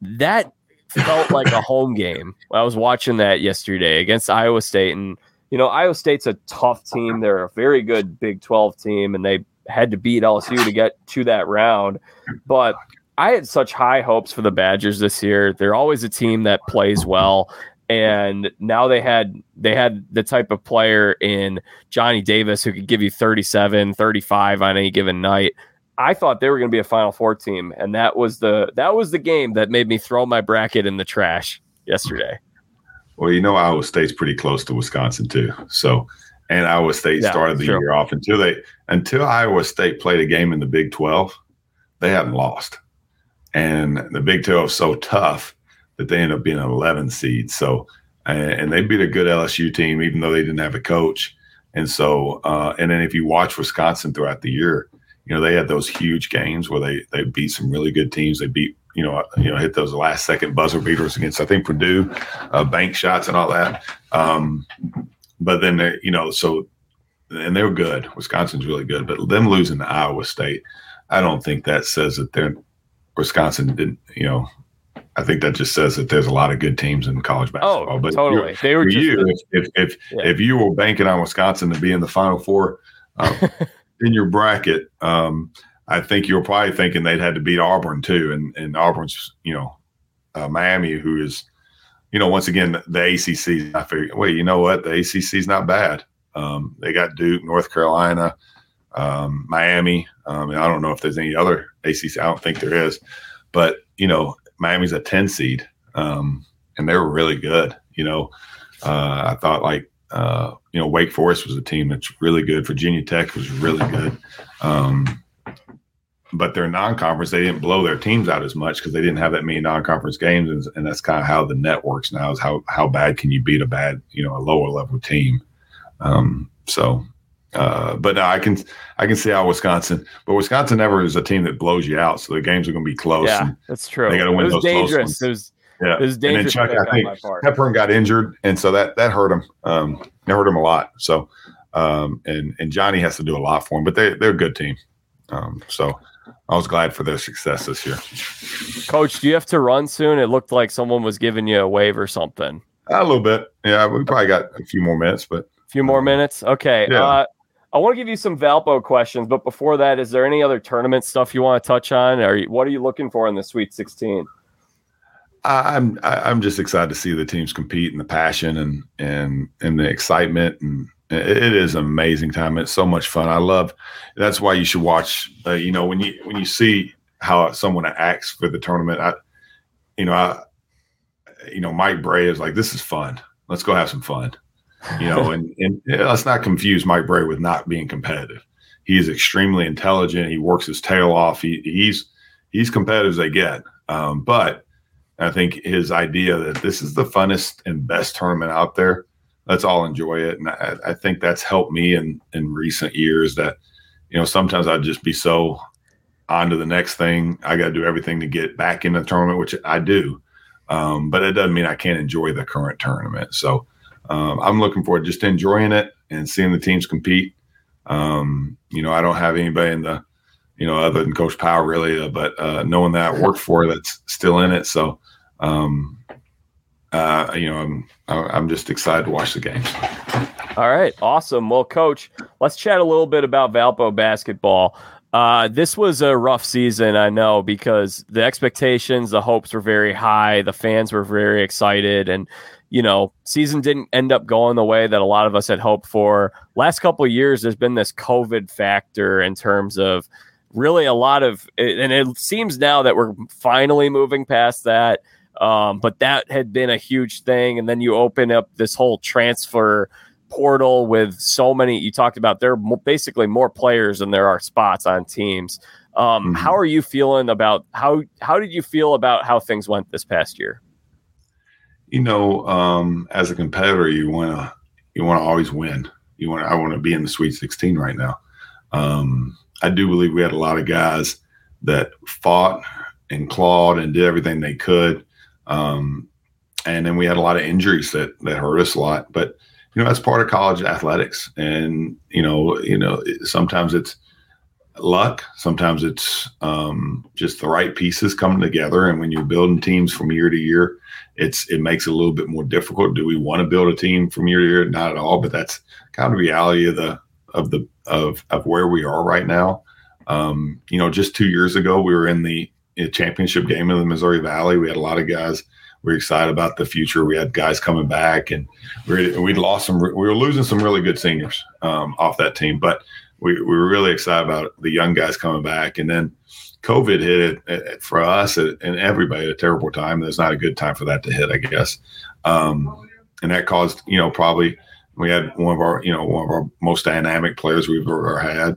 That felt like a home game. I was watching that yesterday against Iowa State. And, you know, Iowa State's a tough team. They're a very good Big 12 team, and they had to beat LSU to get to that round. But I had such high hopes for the Badgers this year. They're always a team that plays well and now they had they had the type of player in Johnny Davis who could give you 37, 35 on any given night. I thought they were going to be a Final Four team, and that was the that was the game that made me throw my bracket in the trash yesterday. Well, you know Iowa State's pretty close to Wisconsin too, so and Iowa State yeah, started the true. year off until they until Iowa State played a game in the Big Twelve, they hadn't lost, and the Big Twelve is so tough that they end up being an 11 seed. So, and they beat a good LSU team, even though they didn't have a coach. And so, uh, and then if you watch Wisconsin throughout the year, you know they had those huge games where they they beat some really good teams. They beat you know you know hit those last second buzzer beaters against I think Purdue, uh, bank shots and all that. Um, but then they you know so and they were good. Wisconsin's really good, but them losing to Iowa State, I don't think that says that they're Wisconsin didn't you know I think that just says that there's a lot of good teams in college basketball. Oh, but totally. They were just you. If if if, yeah. if, you were banking on Wisconsin to be in the Final Four um, in your bracket, um, I think you were probably thinking they'd had to beat Auburn too, and and Auburn's you know uh, Miami, who is you know once again the ACC. I figure, wait, you know what? The ACC is not bad. Um, they got Duke, North Carolina, um, Miami. Um, I don't know if there's any other ACC. I don't think there is, but you know Miami's a 10 seed, um, and they were really good. You know, uh, I thought like, uh, you know, Wake Forest was a team that's really good. Virginia Tech was really good. Um, but their non-conference, they didn't blow their teams out as much because they didn't have that many non-conference games, and, and that's kind of how the net works now. Is how how bad can you beat a bad, you know, a lower level team? Um, so uh, but no, I can I can see how Wisconsin, but Wisconsin never is a team that blows you out. So the games are going to be close. Yeah, that's true. They got to win those dangerous. close ones. It was, yeah, it was dangerous. And then Chuck, I think Hepburn got injured, and so that that hurt him. Um, that hurt him a lot. So, um, and and Johnny has to do a lot for him, but they they're a good team. Um, so I was glad for their success this year. Coach, do you have to run soon? It looked like someone was giving you a wave or something. A little bit. Yeah, we probably got a few more minutes, but a few more minutes. Okay. Yeah. Uh, I want to give you some Valpo questions, but before that, is there any other tournament stuff you want to touch on, or what are you looking for in the Sweet 16? I'm I'm just excited to see the teams compete and the passion and and and the excitement and it is an amazing time. It's so much fun. I love. That's why you should watch. Uh, you know when you when you see how someone acts for the tournament. I, you know, I, you know, Mike Brey is like, this is fun. Let's go have some fun you know, and, and let's not confuse Mike Brey with not being competitive. He is extremely intelligent. He works his tail off. He, he's he's competitive as they get. Um, but I think his idea that this is the funnest and best tournament out there, let's all enjoy it. And I, I think that's helped me in in recent years. That you know sometimes I'd just be so on to the next thing. I got to do everything to get back in the tournament, which I do. Um, but it doesn't mean I can't enjoy the current tournament. So um, I'm looking forward just enjoying it and seeing the teams compete. Um, you know, I don't have anybody in the you know, other than Coach Powell, really. Uh, but uh, knowing that I worked for that's still in it, so um, uh, you know, I'm I'm just excited to watch the games. All right, awesome. Well, Coach, let's chat a little bit about Valpo basketball. Uh, this was a rough season, I know, because the expectations, the hopes were very high, the fans were very excited, and you know, season didn't end up going the way that a lot of us had hoped for. Last couple of years, there's been this COVID factor in terms of really a lot of, and it seems now that we're finally moving past that. Um, but that had been a huge thing. And then you open up this whole transfer portal with so many. You talked about there are basically more players than there are spots on teams. Um, mm-hmm. How are you feeling about how how did you feel about how things went this past year? You know, um, as a competitor, you want to you want to always win. You want I want to be in the Sweet 16 right now. Um, I do believe we had a lot of guys that fought and clawed and did everything they could. Um, and then we had a lot of injuries that that hurt us a lot. But you know that's part of college athletics, and you know you know sometimes it's luck, sometimes it's um, just the right pieces coming together. And when you're building teams from year to year, it's it makes it a little bit more difficult. Do we want to build a team from year to year? Not at all, but that's kind of the reality of the of the of of where we are right now. Um, you know, just two years ago, we were in the championship game of the Missouri Valley. We had a lot of guys. We are excited about the future. We had guys coming back, and we we'd lost some. We were losing some really good seniors um, off that team, but we, we were really excited about the young guys coming back. And then COVID hit it, for us and everybody at a terrible time. There's not a good time for that to hit, I guess. Um, and that caused, you know, probably we had one of our, you know, one of our most dynamic players we've ever had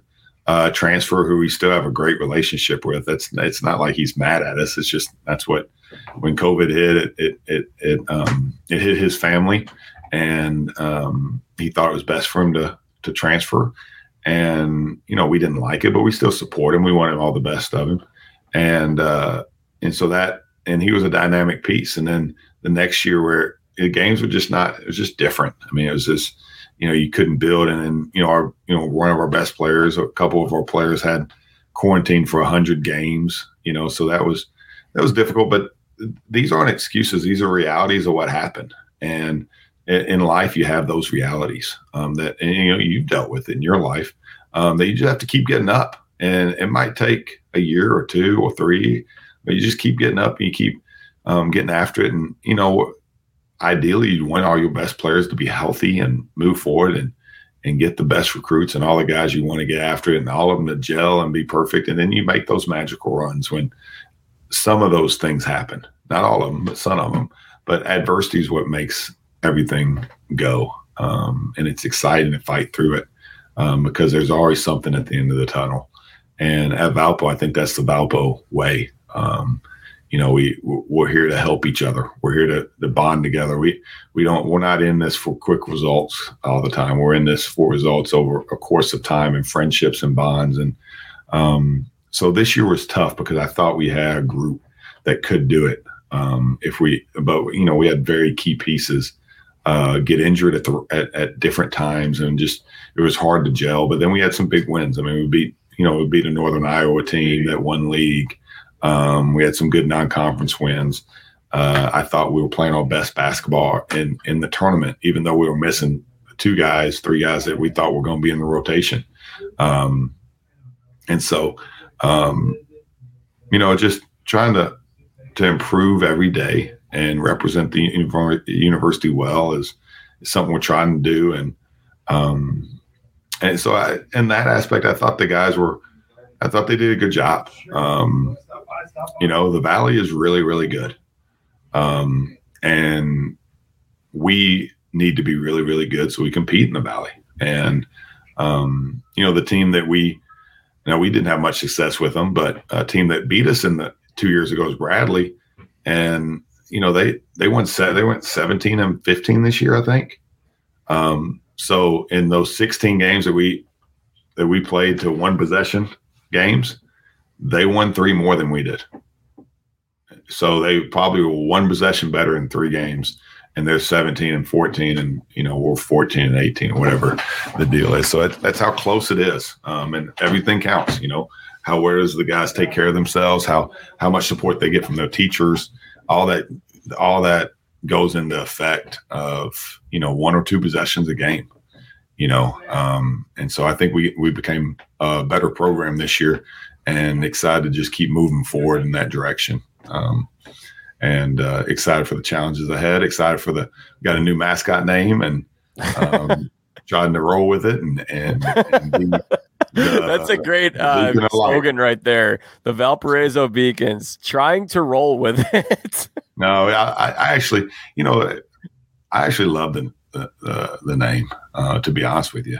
uh, transfer who we still have a great relationship with. That's it's not like he's mad at us. It's just that's what when COVID hit it it it it, um, it hit his family, and um, he thought it was best for him to to transfer. And you know we didn't like it, but we still support him. We wanted all the best of him, and uh, and so that and he was a dynamic piece. And then the next year where the games were just not it was just different. I mean it was just you know you couldn't build and then you know our you know one of our best players a couple of our players had quarantined for a 100 games you know so that was that was difficult but these aren't excuses these are realities of what happened and in life you have those realities um, that and, you know you've dealt with in your life um, that you just have to keep getting up. And it might take a year or two or three but you just keep getting up and you keep um, getting after it. And you know ideally you want all your best players to be healthy and move forward and and get the best recruits and all the guys you want to get after it and all of them to gel and be perfect. And then you make those magical runs when some of those things happen. Not all of them but some of them but adversity is what makes everything go. Um, and it's exciting to fight through it um, because there's always something at the end of the tunnel. And at valpo i think that's the valpo way. Um, you know we we're here to help each other. We're here to, to bond together. We we don't we're not in this for quick results all the time. We're in this for results over a course of time and friendships and bonds. And um, so this year was tough because i thought we had a group that could do it um, if we but you know we had very key pieces uh, get injured at the at, at different times and just it was hard to gel. But then we had some big wins. I mean we beat you know we beat a northern iowa team that won league. Um, we had some good non-conference wins. Uh, I thought we were playing our best basketball in in the tournament, even though we were missing two guys, three guys that we thought were going to be in the rotation. Um, and so, um, you know, just trying to to improve every day and represent the university well is, is something we're trying to do. And um, and so, I, in that aspect, I thought the guys were, I thought they did a good job. Um, you know, the Valley is really, really good. Um, and we need to be really, really good so we compete in the Valley. And, um, you know, the team that we, now we didn't have much success with them, but a team that beat us in the two years ago was Bradley. And, you know, they, they went set, they went 17 and 15 this year, I think. Um, so in those 16 games that we, that we played to one possession games, they won three more than we did. So they probably were one possession better in three games. And they're 17 and 14, and you know we're 14 and 18, or whatever the deal is. So it, that's how close it is, um, and everything counts. You know, how where does the guys take care of themselves, how how much support they get from their teachers, all that all that goes into effect of you know one or two possessions a game you know um, and so i think we we became a better program this year and excited to just keep moving forward in that direction. Um, and uh, excited for the challenges ahead excited for the got a new mascot name and um, trying to roll with it and and, and be, That's a great uh, slogan right there. The Valparaiso Beacons trying to roll with it. no, I, I, actually, you know, I actually love the the, the name. Uh, to be honest with you,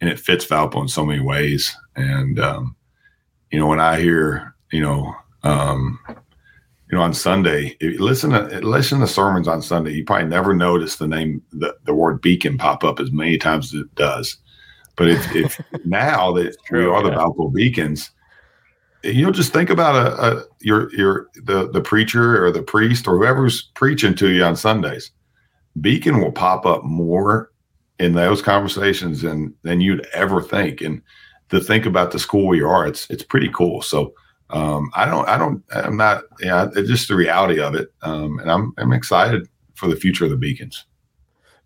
and it fits Valpo in so many ways. And um, you know, when I hear, you know, um, you know, on Sunday, listen to listen to sermons on Sunday. You probably never notice the name, the, the word beacon pop up as many times as it does. But if, if now that True, we are yeah. the Valpo Beacons, you know, just think about a, a, your your the the preacher or the priest or whoever's preaching to you on Sundays. Beacon will pop up more in those conversations than than you'd ever think. And to think about the school we are, it's it's pretty cool. So um, I don't I don't I'm not yeah, it's just the reality of it. Um, and I'm I'm excited for the future of the Beacons.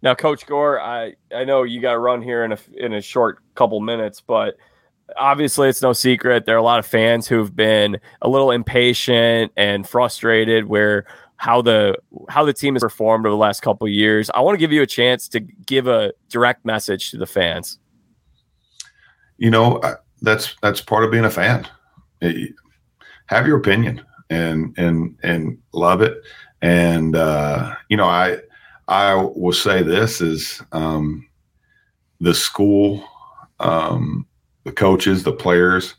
Now, Coach Gore, I, I know you got to run here in a in a short couple minutes, but obviously it's no secret there are a lot of fans who've been a little impatient and frustrated where how the how the team has performed over the last couple years. I want to give you a chance to give a direct message to the fans. You know, that's that's part of being a fan. Have your opinion and and and love it. And uh, you know, I I will say this is um, the school, um, the coaches, the players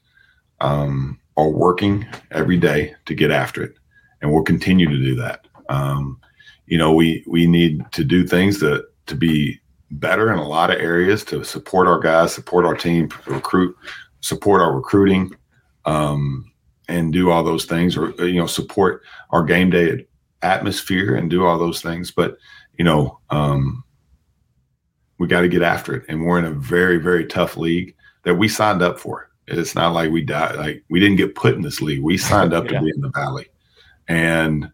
um, are working every day to get after it, and we'll continue to do that. Um, you know, we we need to do things to to be better in a lot of areas to support our guys, support our team, recruit, support our recruiting, um, and do all those things, or you know, support our game day atmosphere and do all those things, but you know, um, we got to get after it. And we're in a very, very tough league that we signed up for. It's not like we died, like we didn't get put in this league. We signed up yeah. to be in the valley. And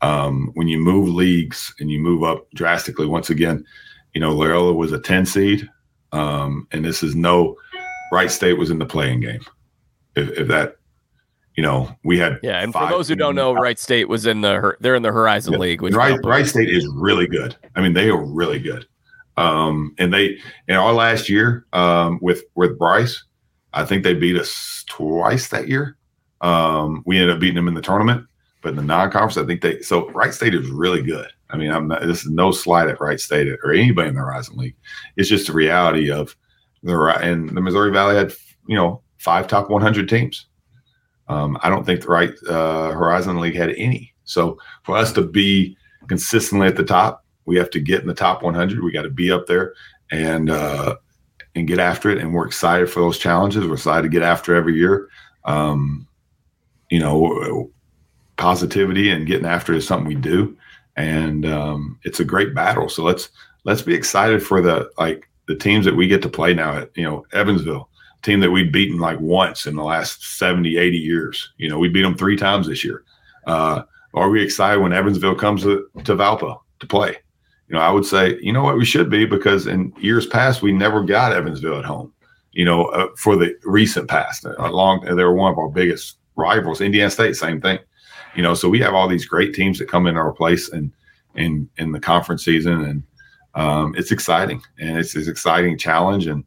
um, when you move leagues and you move up drastically, once again, you know, Loyola was a 10 seed. Um, and this is no Wright State was in the playing game. If, if that you know, we had yeah. And for those who don't know, Wright State was in the they're in the Horizon yeah. League. Which Wright, Wright State is really good. I mean, they are really good. Um, and they in our last year um, with with Bryce, I think they beat us twice that year. Um, we ended up beating them in the tournament, but in the non-conference, I think they so Wright State is really good. I mean, I'm not, this is no slight at Wright State or anybody in the Horizon League. It's just the reality of the and the Missouri Valley had you know five top 100 teams. Um, I don't think the right uh, Horizon League had any. So for us to be consistently at the top, we have to get in the top 100. We got to be up there and uh, and get after it. And we're excited for those challenges. We're excited to get after every year. Um, you know, positivity and getting after it is something we do, and um, it's a great battle. So let's let's be excited for the like the teams that we get to play now at you know Evansville team that we'd beaten like once in the last 70, 80 years. You know, we beat them three times this year. Uh, are we excited when Evansville comes to, to Valpo to play? You know, I would say, you know what, we should be because in years past, we never got Evansville at home, you know, uh, for the recent past. A long, they were one of our biggest rivals. Indiana State, same thing. You know, so we have all these great teams that come in our place and in in the conference season, and um, it's exciting and it's an exciting challenge. And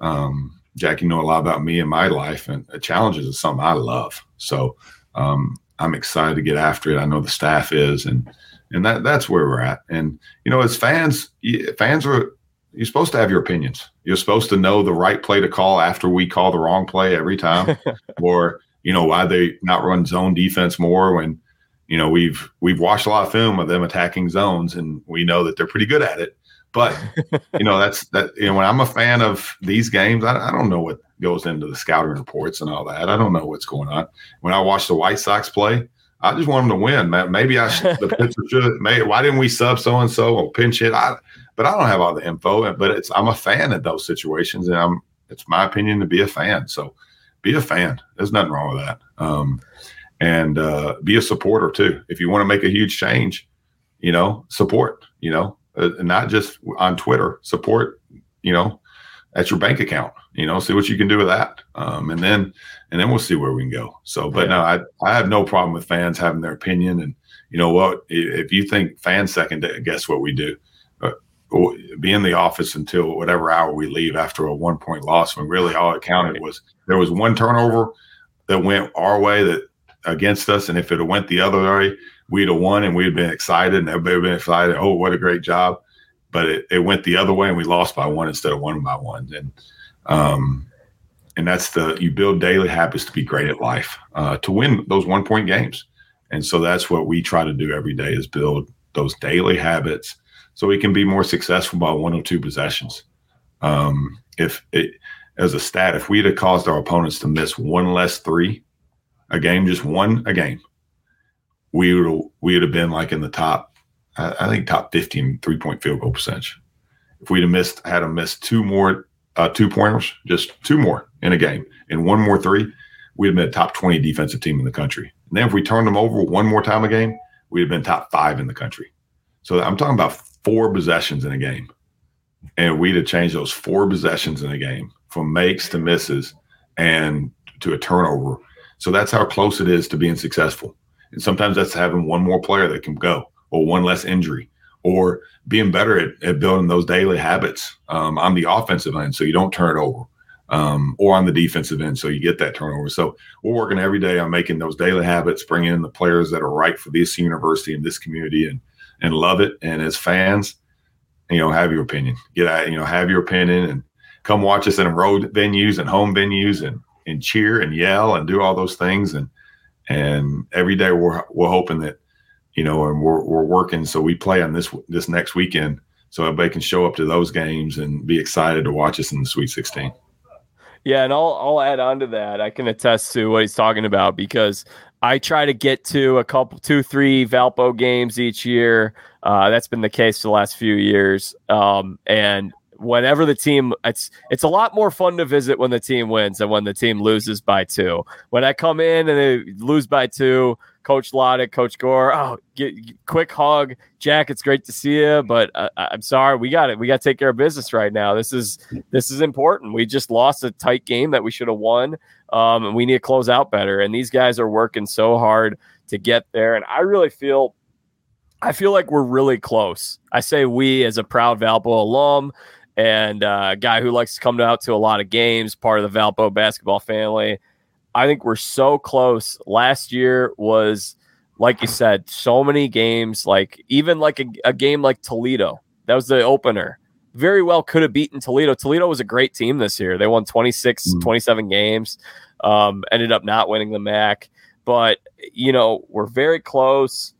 um, Jack, you know a lot about me and my life, and challenges is something I love. So um, I'm excited to get after it. I know the staff is, and and that that's where we're at. And you know, as fans, fans are you're supposed to have your opinions. You're supposed to know the right play to call after we call the wrong play every time, or you know why they not run zone defense more when you know we've we've watched a lot of film of them attacking zones, and we know that they're pretty good at it. But you know, that's that. You know, when I'm a fan of these games, I, I, don't know what goes into the scouting reports and all that. I don't know what's going on. When I watch the White Sox play, I just want them to win. Maybe I should, the pitcher should. Maybe, why didn't we sub so and so or pinch hit? I, but I don't have all the info. But it's I'm a fan of those situations, and I'm. It's my opinion to be a fan. So be a fan. There's nothing wrong with that. Um, and uh, be a supporter too. If you want to make a huge change, you know, support. You know, uh, not just on Twitter. Support. You know, at your bank account. You know, see what you can do with that, um, and then and then we'll see where we can go. So, but yeah. no, I I have no problem with fans having their opinion, and you know what, if you think fans second guess what we do. Uh, be in the office until whatever hour we leave after a one point loss when really all it counted was there was one turnover that went our way that against us and if it went the other way we'd have won and we'd been excited and everybody would been excited. Oh what a great job. But it, it went the other way and we lost by one instead of one by one. And um and that's the you build daily habits to be great at life uh, to win those one point games. And so that's what we try to do every day is build those daily habits so we can be more successful by one or two possessions. Um, if it, as a stat, if we'd have caused our opponents to miss one less three a game, just one a game, we would we would have been like in the top, I think top 15 three point field goal percentage. If we'd have missed, had them miss two more uh, two pointers, just two more in a game, and one more three, we'd have been top 20 defensive team in the country. And then if we turned them over one more time a game, we'd have been top five in the country. So I'm talking about four possessions in a game. And we'd have changed those four possessions in a game from makes to misses and to a turnover. So that's how close it is to being successful. And sometimes that's having one more player that can go or one less injury or being better at, at building those daily habits um, on the offensive end so you don't turn it over um, or on the defensive end so you get that turnover. So we're working every day on making those daily habits, bringing in the players that are right for this university and this community and and love it. And as fans, you know, have your opinion. Get out, you know, have your opinion and come watch us in road venues and home venues and and cheer and yell and do all those things. And and every day we're we're hoping that, you know, and we're we're working so we play on this this next weekend so everybody can show up to those games and be excited to watch us in the Sweet 16. Yeah, and I'll I'll add on to that. I can attest to what he's talking about because I try to get to a couple, two, three Valpo games each year. Uh, that's been the case for the last few years. Um, and whenever the team, it's it's a lot more fun to visit when the team wins than when the team loses by two. When I come in and they lose by two, Coach Lottich, Coach Gore. Oh, get, quick hug, Jack. It's great to see you, but uh, I'm sorry, we got it. We got to take care of business right now. This is this is important. We just lost a tight game that we should have won, um, and we need to close out better. And these guys are working so hard to get there, and I really feel. I feel like we're really close. I say we as a proud Valpo alum and uh, a guy who likes to come out to a lot of games, part of the Valpo basketball family. I think we're so close. Last year was, like you said, so many games, like even like a, a game like Toledo. That was the opener. Very well could have beaten Toledo. Toledo was a great team this year. They won 26, mm. 27 games, um, ended up not winning the MAC. But, you know, we're very close.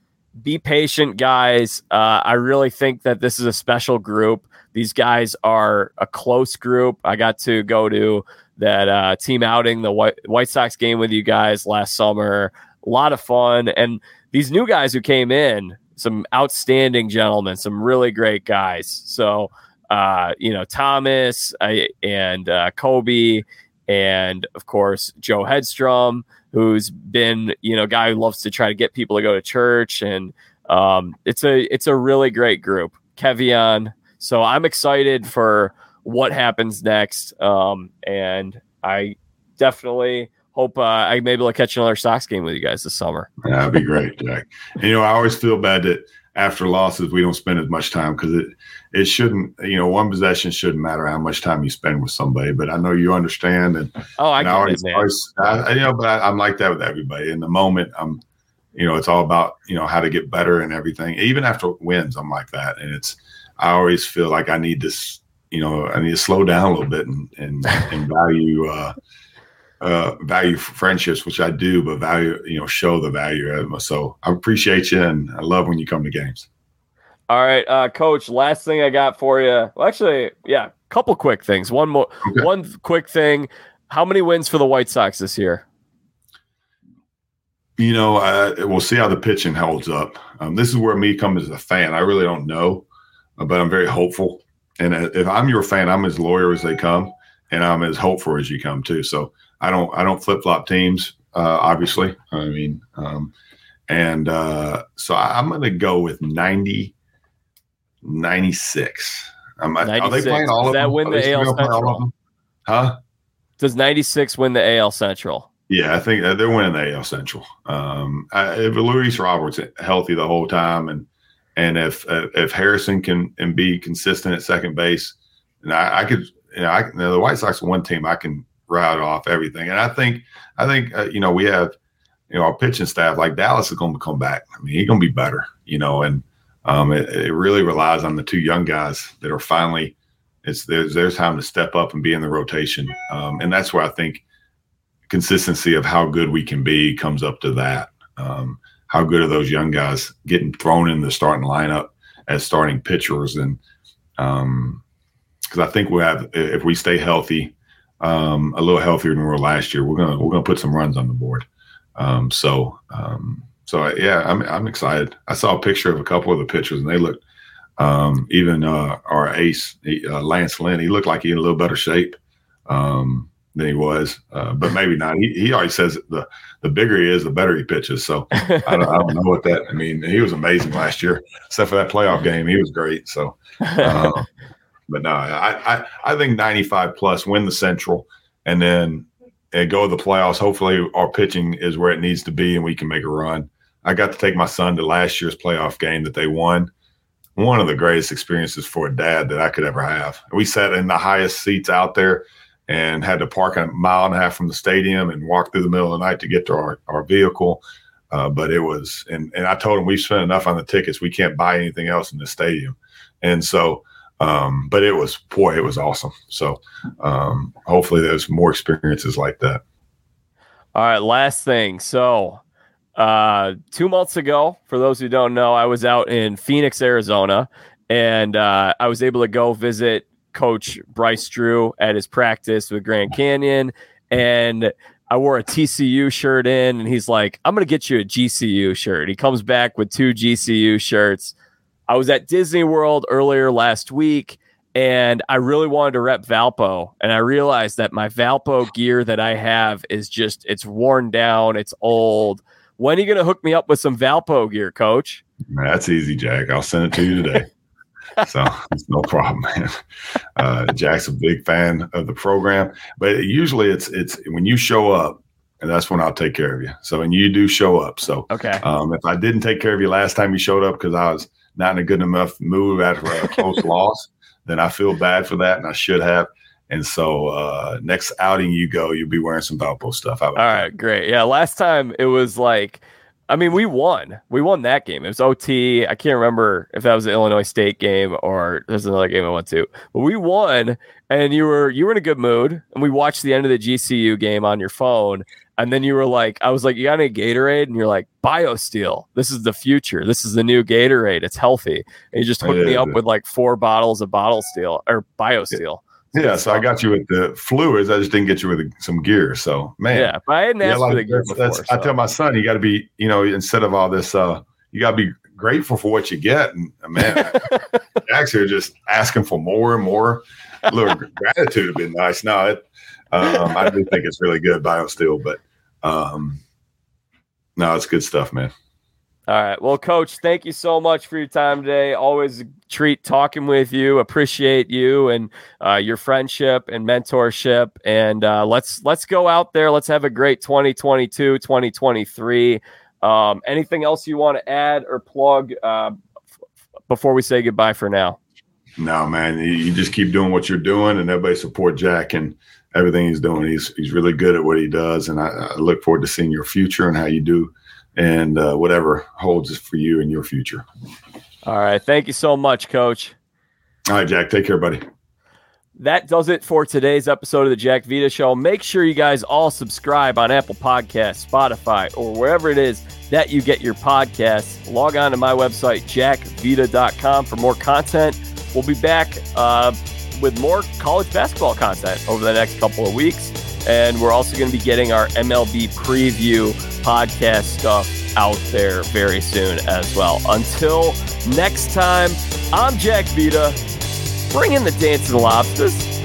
Be patient, guys. Uh, I really think that this is a special group. These guys are a close group. I got to go to that uh, team outing, the White, White Sox game with you guys last summer. A lot of fun. And these new guys who came in, some outstanding gentlemen, some really great guys. So, uh, you know, Thomas I, and uh, Kobe, and of course, Joe Headstrom, who's been, you know, guy who loves to try to get people to go to church. And um, it's a it's a really great group. Kevion. So I'm excited for what happens next. Um, and I definitely hope uh, I maybe will catch another Sox game with you guys this summer. That'd be great, Jack. And, you know, I always feel bad that after losses we don't spend as much time because it it shouldn't. You know, one possession shouldn't matter how much time you spend with somebody. But I know you understand, and oh, I, and I always, always I, you know, but I, I'm like that with everybody. In the moment, I'm you know, it's all about, you know, how to get better and everything. Even after wins, I'm like that. And it's, I always feel like I need this you know, I need to slow down a little bit and and, and value uh, uh, value friendships, which I do, but value you know show the value of them. So I appreciate you, and I love when you come to games. All right, uh, Coach. Last thing I got for you. Well, actually, yeah, a couple quick things. One more, okay. one quick thing. How many wins for the White Sox this year? You know, uh, we'll see how the pitching holds up. Um, this is where me comes as a fan. I really don't know, but I'm very hopeful and if I'm your fan, I'm as loyal as they come, and I'm as hopeful as you come too. So I don't I don't flip flop teams. Uh, obviously, I mean, um, and uh, so I'm going to go with 90, 96. Um, 96. Are they playing all Does of that them? win the AL Central? Huh? Does 96 win the AL Central? Yeah, I think uh, they're winning the AL Central. Um, I, if Luis Robert's healthy the whole time, and and if uh, if Harrison can and be consistent at second base, and I, I could, you know, I, you know, the White Sox are one team I can route off everything. And I think, I think, uh, you know, we have, you know, our pitching staff like Dallas is going to come back. I mean, he's going to be better, you know, and um, it, it, really relies on the two young guys that are finally. It's there's there's time to step up and be in the rotation, um, and that's where I think consistency of how good we can be comes up to that. Um, how good are those young guys getting thrown in the starting lineup as starting pitchers, and because um, I think we have if we stay healthy um, a little healthier than we were last year, we're gonna we're gonna put some runs on the board. Um, so um, so yeah, I'm I'm excited. I saw a picture of a couple of the pitchers, and they looked um, even uh, our ace uh, Lance Lynn. He looked like he in a little better shape um, than he was, uh, but maybe not. He, he always says the the bigger he is, the better he pitches. So I don't, I don't know what that. I mean, he was amazing last year, except for that playoff game. He was great. So. Uh, but no, I, I, I think 95 plus win the Central and then and go to the playoffs. Hopefully, our pitching is where it needs to be and we can make a run. I got to take my son to last year's playoff game that they won. One of the greatest experiences for a dad that I could ever have. We sat in the highest seats out there and had to park a mile and a half from the stadium and walk through the middle of the night to get to our, our vehicle. Uh, but it was, and, and I told him we've spent enough on the tickets. We can't buy anything else in the stadium. And so um, but it was, boy, it was awesome. So um, hopefully there's more experiences like that. All right, last thing. So uh, two months ago, for those who don't know, I was out in Phoenix, Arizona, and uh, I was able to go visit Coach Bryce Drew at his practice with Grand Canyon. And I wore a TCU shirt in, and he's like, I'm going to get you a GCU shirt. He comes back with two GCU shirts. I was at Disney World earlier last week and I really wanted to rep Valpo. And I realized that my Valpo gear that I have is just, it's worn down, it's old. When are you going to hook me up with some Valpo gear, coach? That's easy, Jack. I'll send it to you today. so it's no problem, man. Uh, Jack's a big fan of the program, but usually it's it's when you show up, and that's when I'll take care of you. So and you do show up. So okay, um, if I didn't take care of you last time you showed up because I was not in a good enough move after a close loss, then I feel bad for that, and I should have. And so uh, next outing you go, you'll be wearing some Valpo stuff. All right, great. Yeah, last time it was like, I mean, we won. We won that game. It was OT. I can't remember if that was the Illinois State game or there's another game I went to, but we won. And you were you were in a good mood. And we watched the end of the GCU game on your phone. And then you were like, I was like, you got any Gatorade? And you're like, BioSteel. This is the future. This is the new Gatorade. It's healthy. And you just hooked yeah, me up with like four bottles of bottle steel or BioSteel. Yeah, yeah so I got you with the fluids. I just didn't get you with some gear. So man, yeah, but I hadn't asked yeah, like, for the gear before. So. I tell my son, you got to be, you know, instead of all this, uh, you got to be grateful for what you get. And uh, man, actually, just asking for more and more. A little gratitude would be nice. No, it, um, I do think it's really good BioSteel, but um, no, it's good stuff, man. All right. Well, coach, thank you so much for your time today. Always treat talking with you. Appreciate you and uh, your friendship and mentorship. And uh, let's let's go out there. Let's have a great 2022, 2023. Um, anything else you want to add or plug uh, before we say goodbye for now? No, man. You just keep doing what you're doing, and everybody support Jack and everything he's doing. He's he's really good at what he does, and I, I look forward to seeing your future and how you do, and uh, whatever holds for you in your future. All right, thank you so much, Coach. All right, Jack. Take care, buddy. That does it for today's episode of the Jack Vita Show. Make sure you guys all subscribe on Apple Podcasts, Spotify, or wherever it is that you get your podcasts. Log on to my website, jackvita.com, for more content. We'll be back. Uh, with more college basketball content over the next couple of weeks. And we're also going to be getting our MLB preview podcast stuff out there very soon as well. Until next time, I'm Jack Vita. Bring in the dancing lobsters.